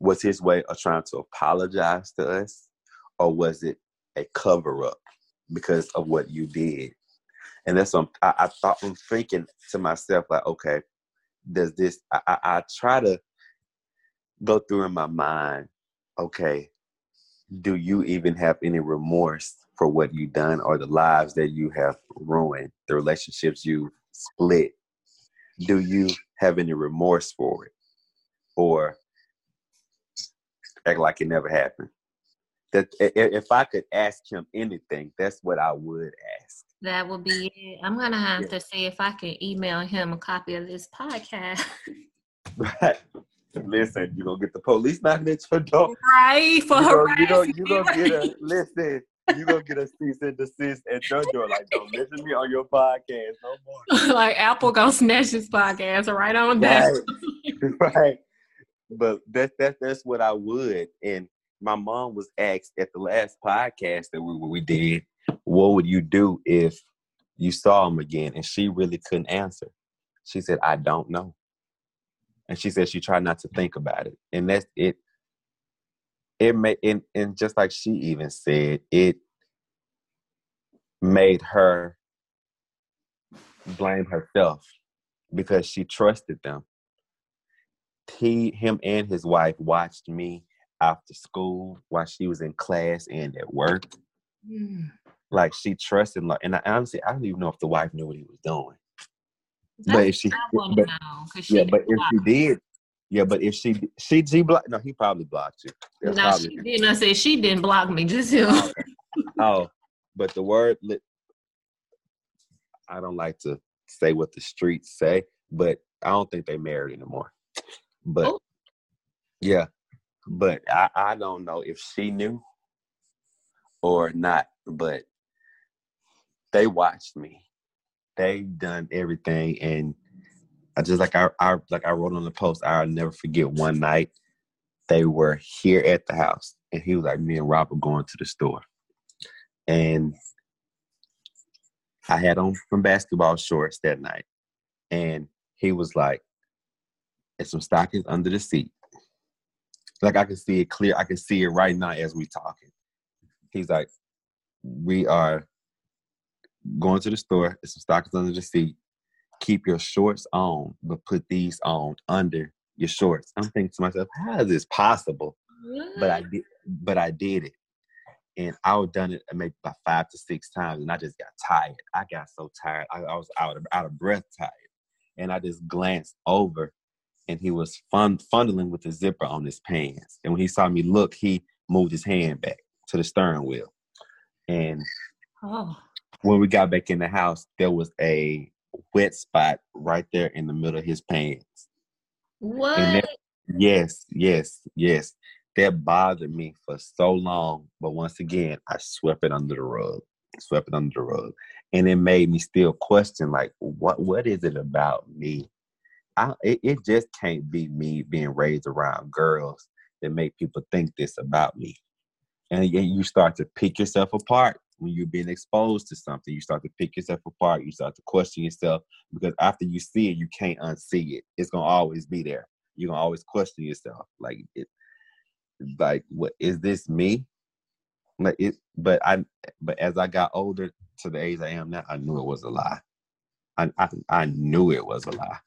was his way of trying to apologize to us? or was it a cover up because of what you did? And that's what I, I, thought. I'm thinking to myself like, okay, does this? I, I, I try to go through in my mind. Okay, do you even have any remorse for what you've done or the lives that you have ruined, the relationships you split? Do you have any remorse for it, or act like it never happened? that if I could ask him anything, that's what I would ask. That will be it. I'm gonna have yeah. to see if I can email him a copy of this podcast. right. Listen, you're gonna get the police knocking at your door. Right for you know, you gonna, you gonna get a listen. You're gonna get a cease and desist at your door. Like, don't listen to me on your podcast no more. like Apple gonna snatch this podcast right on down. Right. right. But that that that's what I would. And my mom was asked at the last podcast that we we did, what would you do if you saw him again? And she really couldn't answer. She said, I don't know. And she said she tried not to think about it. And that's it. It made and, and just like she even said, it made her blame herself because she trusted them. He, him, and his wife watched me after school while she was in class and at work. Mm. Like she trusted, like, and I, honestly, I don't even know if the wife knew what he was doing. That's but if she, but, know, she yeah, but if she did, yeah, but if she she she blocked, no, he probably blocked you. That's no, she didn't. I said she didn't block me, just him. Oh, oh, but the word, I don't like to say what the streets say, but I don't think they married anymore. But oh. yeah, but I, I don't know if she knew or not. But they watched me. They done everything, and I just like I, I like I wrote on the post. I'll never forget one night they were here at the house, and he was like, "Me and Rob are going to the store," and I had on some basketball shorts that night, and he was like, "And some stockings under the seat." Like I can see it clear. I can see it right now as we talking. He's like, we are going to the store. There's some stockings under the seat. Keep your shorts on, but put these on under your shorts. I'm thinking to myself, how is this possible? But I did. But I did it, and I would done it maybe about five to six times, and I just got tired. I got so tired. I, I was out of out of breath, tired, and I just glanced over and he was fun fondling with the zipper on his pants. And when he saw me look, he moved his hand back to the steering wheel. And oh. When we got back in the house, there was a wet spot right there in the middle of his pants. What? That, yes, yes, yes. That bothered me for so long. But once again, I swept it under the rug. Swept it under the rug. And it made me still question like what what is it about me? I, it, it just can't be me being raised around girls that make people think this about me. And you start to pick yourself apart when you're being exposed to something. You start to pick yourself apart. You start to question yourself because after you see it, you can't unsee it. It's gonna always be there. You're gonna always question yourself. Like it, like what is this me? Like it. But I, but as I got older to the age I am now, I knew it was a lie. I I, I knew it was a lie.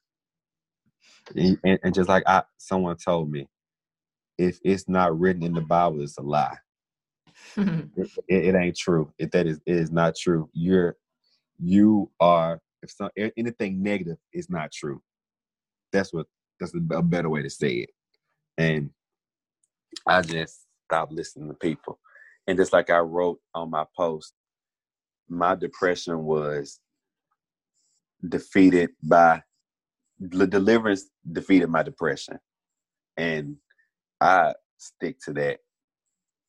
And, and just like I, someone told me, if it's not written in the Bible, it's a lie. it, it, it, ain't true. If that is, it is not true. You're, you are. If some anything negative is not true, that's what that's a, a better way to say it. And I just stopped listening to people. And just like I wrote on my post, my depression was defeated by the deliverance defeated my depression, and I stick to that.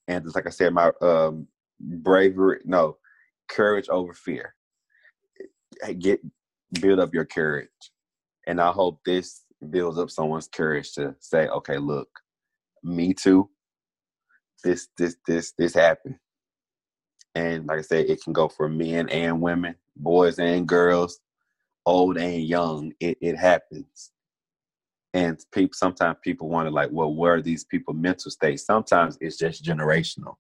And just like I said, my um, bravery, no, courage over fear. Get build up your courage, and I hope this builds up someone's courage to say, "Okay, look, me too. This, this, this, this happened." And like I said, it can go for men and women, boys and girls old and young, it, it happens. And people sometimes people wonder like, well, where are these people mental states? Sometimes it's just generational.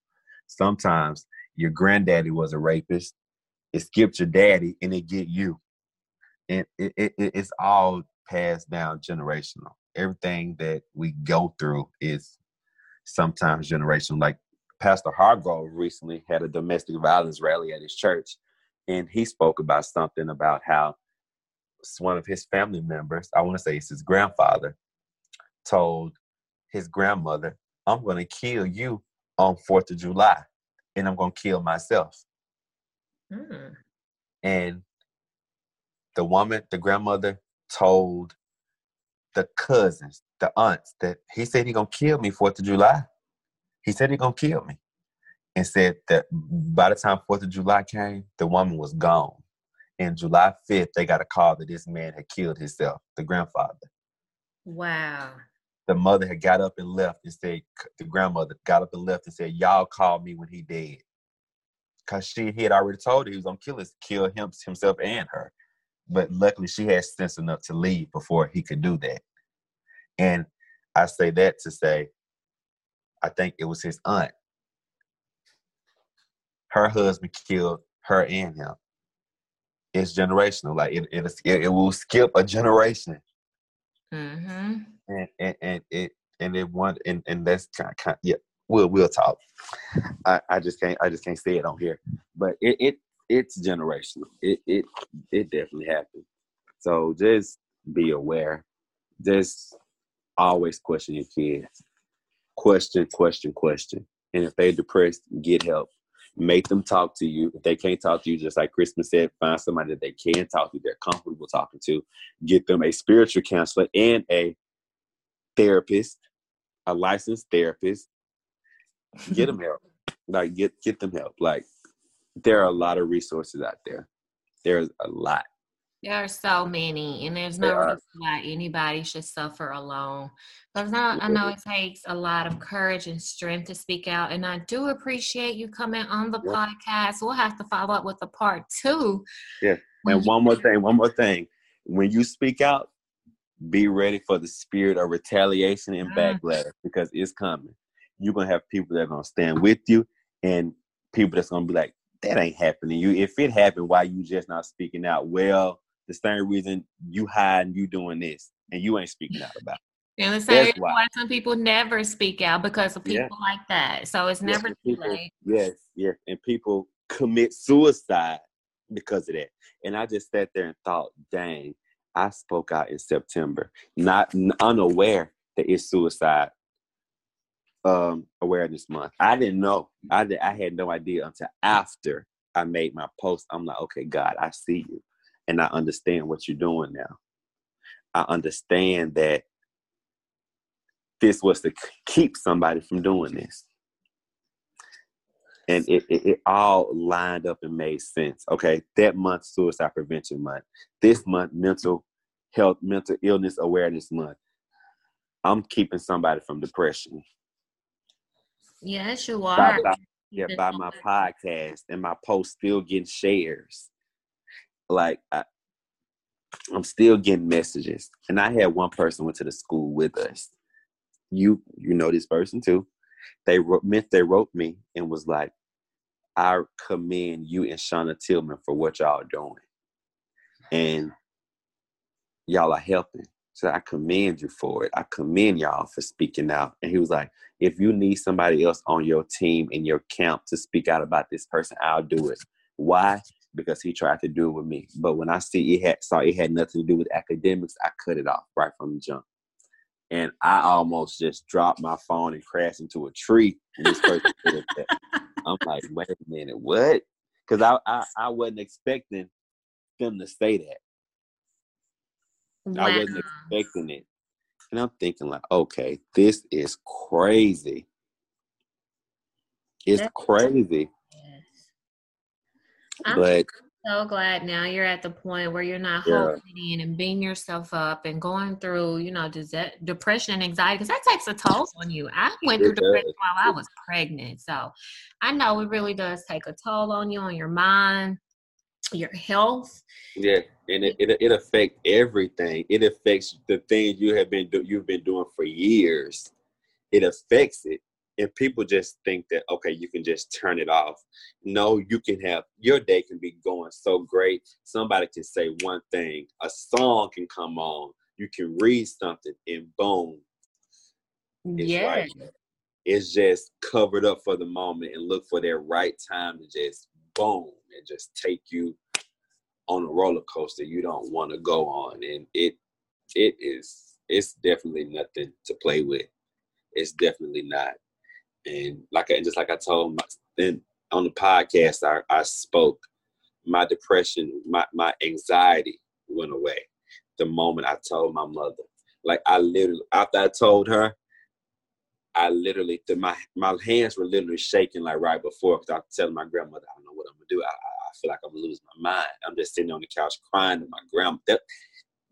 Sometimes your granddaddy was a rapist. It skipped your daddy and it get you. And it, it, it's all passed down generational. Everything that we go through is sometimes generational. Like Pastor Hargrove recently had a domestic violence rally at his church, and he spoke about something about how one of his family members, I want to say it's his grandfather, told his grandmother, I'm going to kill you on 4th of July and I'm going to kill myself. Mm. And the woman, the grandmother, told the cousins, the aunts, that he said he going to kill me 4th of July. He said he going to kill me. And said that by the time 4th of July came, the woman was gone. And July 5th, they got a call that this man had killed himself, the grandfather. Wow. The mother had got up and left and said, the grandmother got up and left and said, Y'all called me when he dead. Because she he had already told her he was going to kill, his, kill him, himself and her. But luckily, she had sense enough to leave before he could do that. And I say that to say, I think it was his aunt. Her husband killed her and him it's generational. Like it, it, it will skip a generation. Mm-hmm. And, and, and it and it one and, and that's kind of, kind of yeah. We'll we'll talk. I, I just can't I just can't say it on here. But it, it it's generational. It it it definitely happened. So just be aware. Just always question your kids. Question, question, question. And if they're depressed, get help make them talk to you. If they can't talk to you, just like Christmas said, find somebody that they can talk to, they're comfortable talking to. Get them a spiritual counselor and a therapist, a licensed therapist. Get them help. Like get get them help. Like there are a lot of resources out there. There's a lot. There are so many, and there's no reason why anybody should suffer alone. Because I, I know it takes a lot of courage and strength to speak out, and I do appreciate you coming on the yeah. podcast. We'll have to follow up with a part two. Yeah, and one more thing, one more thing. When you speak out, be ready for the spirit of retaliation and backlash because it's coming. You're gonna have people that are gonna stand with you, and people that's gonna be like, "That ain't happening." You, if it happened, why you just not speaking out? Well the same reason you hide and you doing this and you ain't speaking out about it. And the same reason why. why some people never speak out because of people yeah. like that. So it's never too people, late. Yes, yes. And people commit suicide because of that. And I just sat there and thought, dang, I spoke out in September, not unaware that it's suicide um, awareness month. I didn't know. I did, I had no idea until after I made my post. I'm like, okay, God, I see you, and I understand what you're doing now. I understand that this was to keep somebody from doing this and it, it, it, all lined up and made sense. Okay, that month, suicide prevention month. This month, mental health, mental illness awareness month. I'm keeping somebody from depression. Yes, you are. By, by, yeah, by my podcast and my post still getting shares. Like I, I'm still getting messages, and I had one person went to the school with us. You you know this person too they wrote, meant they wrote me and was like, I commend you and Shauna Tillman for what y'all doing. And y'all are helping. So I commend you for it. I commend y'all for speaking out. And he was like, if you need somebody else on your team in your camp to speak out about this person, I'll do it. Why? Because he tried to do it with me. But when I see it had saw it had nothing to do with academics, I cut it off right from the jump and I almost just dropped my phone and crashed into a tree. And this person I'm like, wait a minute, what? Because I, I I wasn't expecting them to say that. Wow. I wasn't expecting it, and I'm thinking like, okay, this is crazy. It's That's crazy. Yes. But so glad now you're at the point where you're not yeah. holding in and beating yourself up and going through, you know, depression and anxiety because that takes a toll on you. I went through depression while I was pregnant, so I know it really does take a toll on you, on your mind, your health. Yeah, and it it, it affects everything. It affects the things you have been do, you've been doing for years. It affects it and people just think that okay you can just turn it off. No you can have your day can be going so great. Somebody can say one thing a song can come on you can read something and boom it's yeah. like, it's just covered up for the moment and look for that right time to just boom and just take you on a roller coaster you don't want to go on. And it it is it's definitely nothing to play with. It's definitely not and like I, just like I told my on the podcast I, I spoke, my depression, my, my anxiety went away the moment I told my mother. Like I literally after I told her, I literally my my hands were literally shaking like right before because I was telling my grandmother I don't know what I'm gonna do. I, I feel like I'm gonna lose my mind. I'm just sitting on the couch crying to my grandma. That,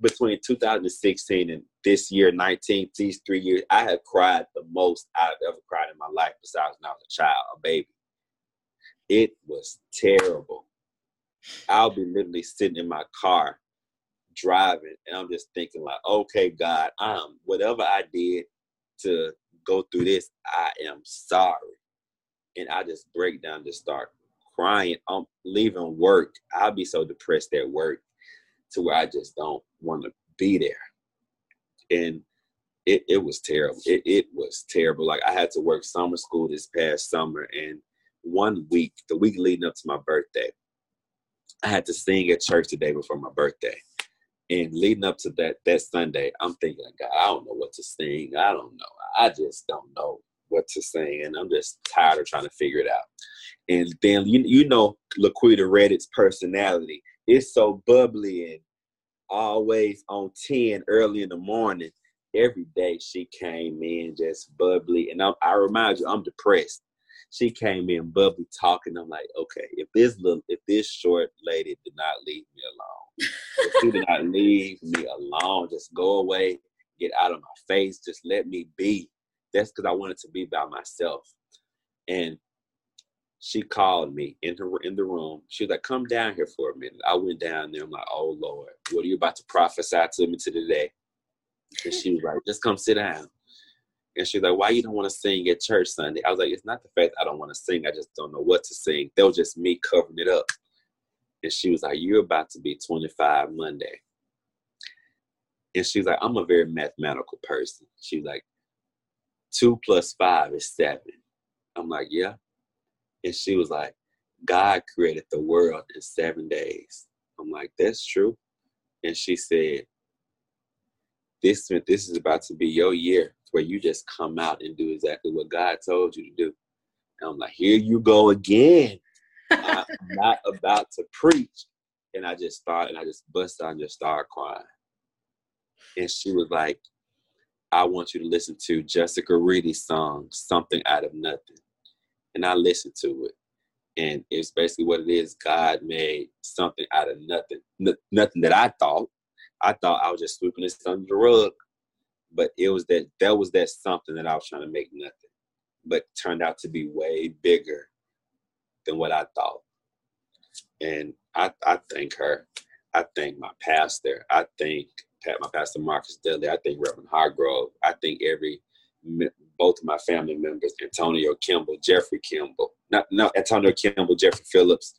between 2016 and this year, 19, these three years, I have cried the most I've ever cried in my life, besides when I was a child, a baby. It was terrible. I'll be literally sitting in my car driving, and I'm just thinking, like, okay, God, um, whatever I did to go through this, I am sorry. And I just break down, just start crying. I'm leaving work. I'll be so depressed at work to where I just don't want to be there. And it, it was terrible. It, it was terrible. Like I had to work summer school this past summer, and one week, the week leading up to my birthday, I had to sing at church the day before my birthday. And leading up to that that Sunday, I'm thinking, God, I don't know what to sing. I don't know. I just don't know what to sing, and I'm just tired of trying to figure it out. And then you you know Laquita Reddit's personality. It's so bubbly and always on 10 early in the morning. Every day she came in just bubbly. And I, I remind you, I'm depressed. She came in bubbly talking. I'm like, okay, if this little, if this short lady did not leave me alone, if she did not leave me alone, just go away, get out of my face, just let me be. That's because I wanted to be by myself. And she called me in her in the room. She was like, "Come down here for a minute." I went down there. I'm like, "Oh Lord, what are you about to prophesy to me today?" And she was like, "Just come sit down." And she was like, "Why you don't want to sing at church Sunday?" I was like, "It's not the fact I don't want to sing. I just don't know what to sing. That was just me covering it up." And she was like, "You're about to be 25 Monday." And she was like, "I'm a very mathematical person." She was like, two plus five is seven. I'm like, yeah. And she was like, God created the world in seven days. I'm like, that's true. And she said, this this is about to be your year where you just come out and do exactly what God told you to do. And I'm like, here you go again. I'm not about to preach. And I just thought, and I just bust out and just started crying. And she was like, I want you to listen to Jessica Reedy's song, Something Out of Nothing. And I listened to it. And it's basically what it is. God made something out of nothing. N- nothing that I thought. I thought I was just sweeping this under the rug. But it was that that was that something that I was trying to make nothing. But turned out to be way bigger than what I thought. And I, I thank her. I thank my pastor. I thank my pastor Marcus Dudley. I think Reverend Hargrove. I think every both of my family members, Antonio Kimball, Jeffrey Kimball, not no Antonio Kimball, Jeffrey Phillips,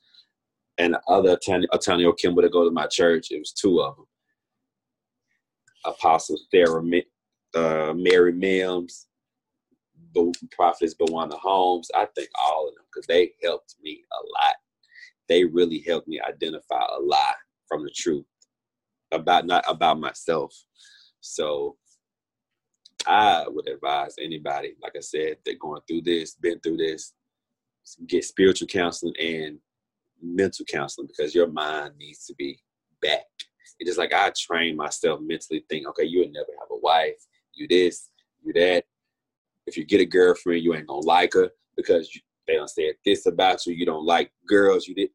and other Antonio Kimball that go to my church. It was two of them. Apostle Sarah, uh, Mary Mims, Prophetess Bawana Holmes. I think all of them because they helped me a lot. They really helped me identify a lie from the truth about not about myself. So I would advise anybody, like I said, that going through this, been through this, get spiritual counseling and mental counseling because your mind needs to be back. It's just like I train myself mentally, think, okay, you'll never have a wife, you this, you that. If you get a girlfriend, you ain't gonna like her because you, they don't say this about you. You don't like girls. You did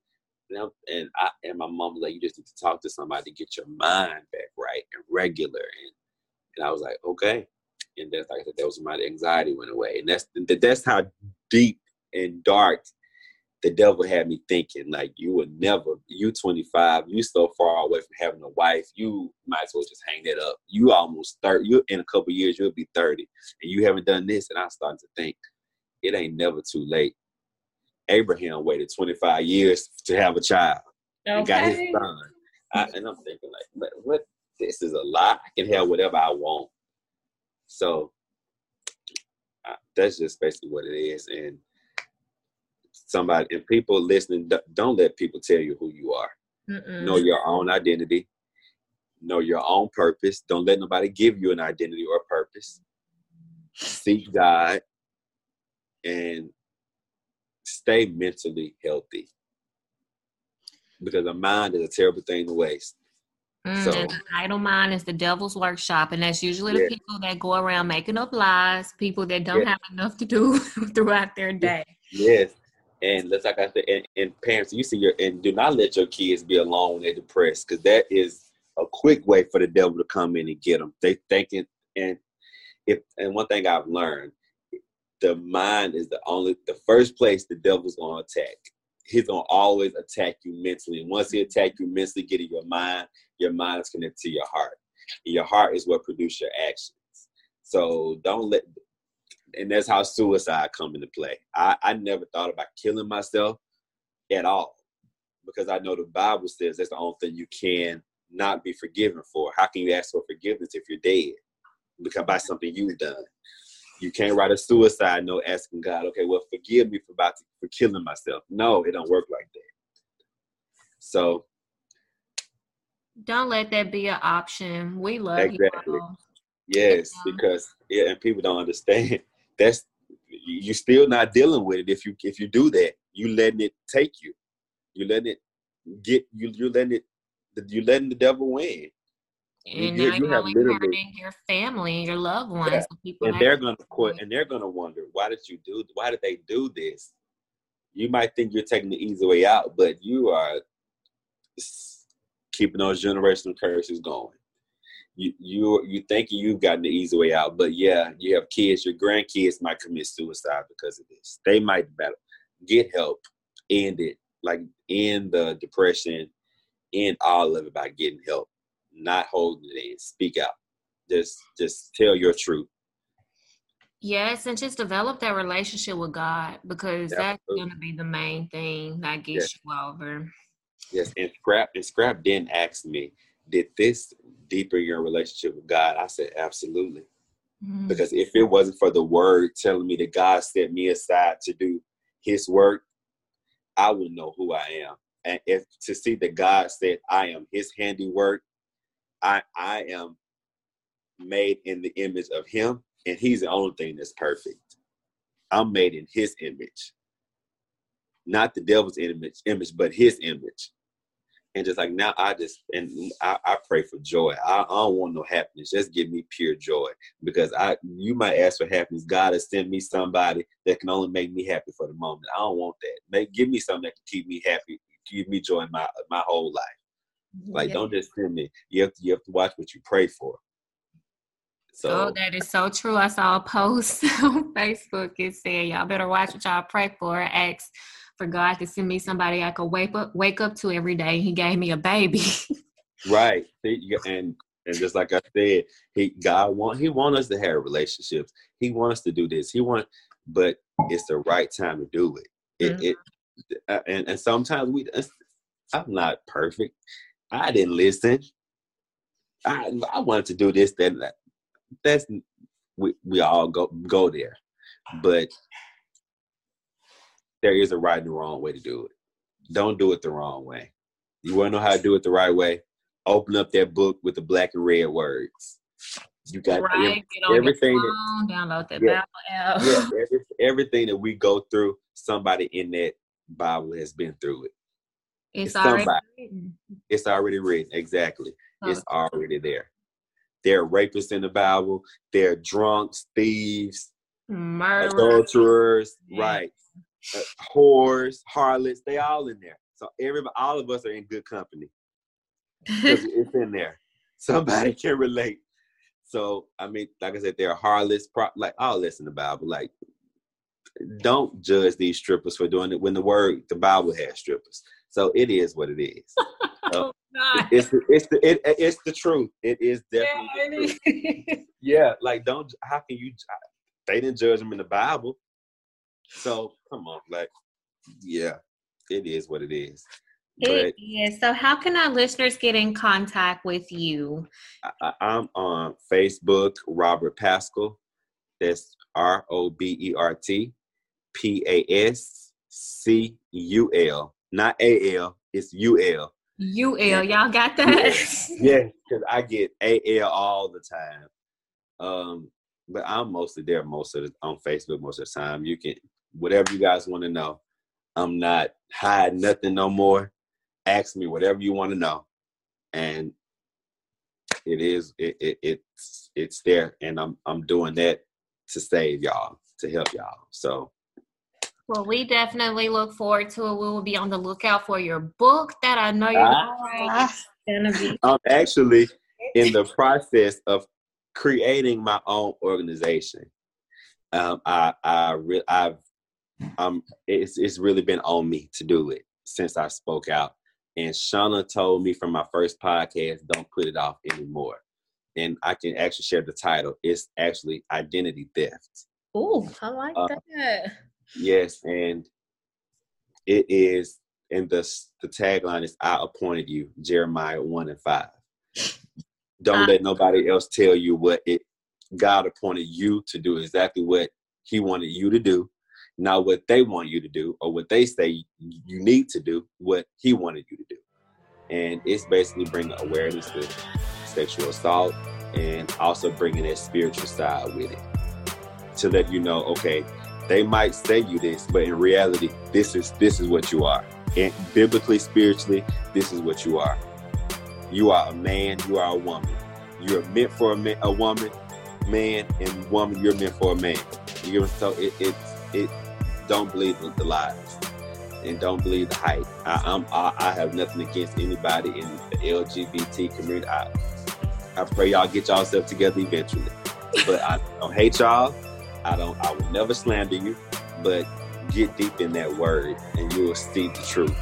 and I and my mom was like, you just need to talk to somebody to get your mind back right and regular. And and I was like, okay. And that's like I said, that was my anxiety went away. And that's that's how deep and dark the devil had me thinking. Like you would never, you 25, you so far away from having a wife, you might as well just hang that up. You almost 30, you in a couple years, you'll be 30. And you haven't done this. And I started to think, it ain't never too late. Abraham waited 25 years to have a child okay. and got his son. I, and I'm thinking like, what? This is a lot. I can have whatever I want. So uh, that's just basically what it is. And somebody and people listening, don't let people tell you who you are. Mm-mm. Know your own identity. Know your own purpose. Don't let nobody give you an identity or a purpose. Seek God and stay mentally healthy because a mind is a terrible thing to waste. Mm, so, an idle mind is the devil's workshop, and that's usually the people that go around making up lies, people that don't have enough to do throughout their day. Yes, and let's like I said, and, and, parents, you see your and do not let your kids be alone when they're depressed, because that is a quick way for the devil to come in and get them. They thinking, and if and one thing I've learned, the mind is the only the first place the devil's gonna attack. He's gonna always attack you mentally. And once he attack you mentally, get in your mind, your mind is connected to your heart. Your heart is what produces your actions. So don't let and that's how suicide come into play. I, I never thought about killing myself at all. Because I know the Bible says that's the only thing you can not be forgiven for. How can you ask for forgiveness if you're dead? Because by something you've done. You can't write a suicide note asking God, okay, well, forgive me for about to, for killing myself. No, it don't work like that. So don't let that be an option. We love exactly. you. Yes, yeah. because yeah, and people don't understand. That's you're still not dealing with it if you if you do that. You letting it take you. You letting it get you. You letting it. You letting the devil win. And you, now you have literally your family, your loved ones, yeah. the people and they're gonna quit, and they're gonna wonder why did you do? Why did they do this? You might think you're taking the easy way out, but you are keeping those generational curses going. You you you thinking you've gotten the easy way out, but yeah, you have kids. Your grandkids might commit suicide because of this. They might battle. Get help. End it. Like end the depression. End all of it by getting help not holding it in. Speak out. Just just tell your truth. Yes, and just develop that relationship with God because yeah, that's going to be the main thing that gets yes. you over. Yes, and scrap and scrap didn't ask me, did this deepen your relationship with God? I said absolutely. Mm-hmm. Because if it wasn't for the word telling me that God set me aside to do His work, I wouldn't know who I am. And if to see that God said I am His handiwork, I I am made in the image of him, and he's the only thing that's perfect. I'm made in his image. Not the devil's image, image, but his image. And just like now, I just and I, I pray for joy. I, I, don't want no happiness. Just give me pure joy. Because I you might ask for happiness. God has sent me somebody that can only make me happy for the moment. I don't want that. Make give me something that can keep me happy, give me joy in my my whole life. Like, don't just send me. You have to you have to watch what you pray for. So oh, that is so true. I saw a post on Facebook. It said, "Y'all better watch what y'all pray for." Ask for God to send me somebody I could wake up wake up to every day. He gave me a baby. right, and and just like I said, he God want he want us to have relationships. He want us to do this. He want, but it's the right time to do it. It, mm-hmm. it uh, and and sometimes we. I'm not perfect. I didn't listen. I I wanted to do this, then that. That's we we all go go there, but there is a right and a wrong way to do it. Don't do it the wrong way. You want to know how to do it the right way? Open up that book with the black and red words. You got right, every, everything. Phone, that, download that yeah, Bible app. Yeah, every, everything that we go through, somebody in that Bible has been through it. It's, it's already somebody. written. It's already written. Exactly. Oh. It's already there. There are rapists in the Bible. There are drunks, thieves, murderers, adulterers, yeah. right? Uh, whores, harlots. They all in there. So everybody, all of us are in good company. it's in there. Somebody can relate. So I mean, like I said, they're harlots. Pro- like all this in the Bible. Like, don't judge these strippers for doing it when the word, the Bible has strippers. So it is what it is. oh, it's the, it's the it, it's the truth. It is definitely yeah, yeah, like don't how can you they didn't judge them in the Bible. So come on, like yeah, it is what it is. It is. So how can our listeners get in contact with you? I, I'm on Facebook, Robert Pascul. That's R O B E R T P A S C U L not A L. It's U L. U L. Y'all got that? yeah, because I get A L all the time. Um, but I'm mostly there most of the on Facebook most of the time. You can whatever you guys want to know. I'm not hiding nothing no more. Ask me whatever you want to know, and it is it, it it's it's there, and I'm I'm doing that to save y'all to help y'all. So well, we definitely look forward to it. We will be on the lookout for your book that I know you're ah, gonna be. I'm actually in the process of creating my own organization. Um, I I re- I've um it's it's really been on me to do it since I spoke out. And Shauna told me from my first podcast, don't put it off anymore. And I can actually share the title. It's actually identity theft. Oh, I like uh, that. Yes, and it is, and the the tagline is "I appointed you," Jeremiah one and five. Don't let nobody else tell you what it. God appointed you to do exactly what He wanted you to do, not what they want you to do or what they say you need to do. What He wanted you to do, and it's basically bringing awareness to sexual assault and also bringing that spiritual side with it to let you know, okay, they might say you this, but in reality, this is this is what you are. And biblically, spiritually, this is what you are. You are a man. You are a woman. You're meant for a, man, a woman, man, and woman. You're meant for a man. You get so it it it don't believe the lies and don't believe the hype. I, I, I have nothing against anybody in the LGBT community. I, I pray y'all get yourself together eventually, but I don't hate y'all. I don't I will never slander you, but get deep in that word and you will see the truth.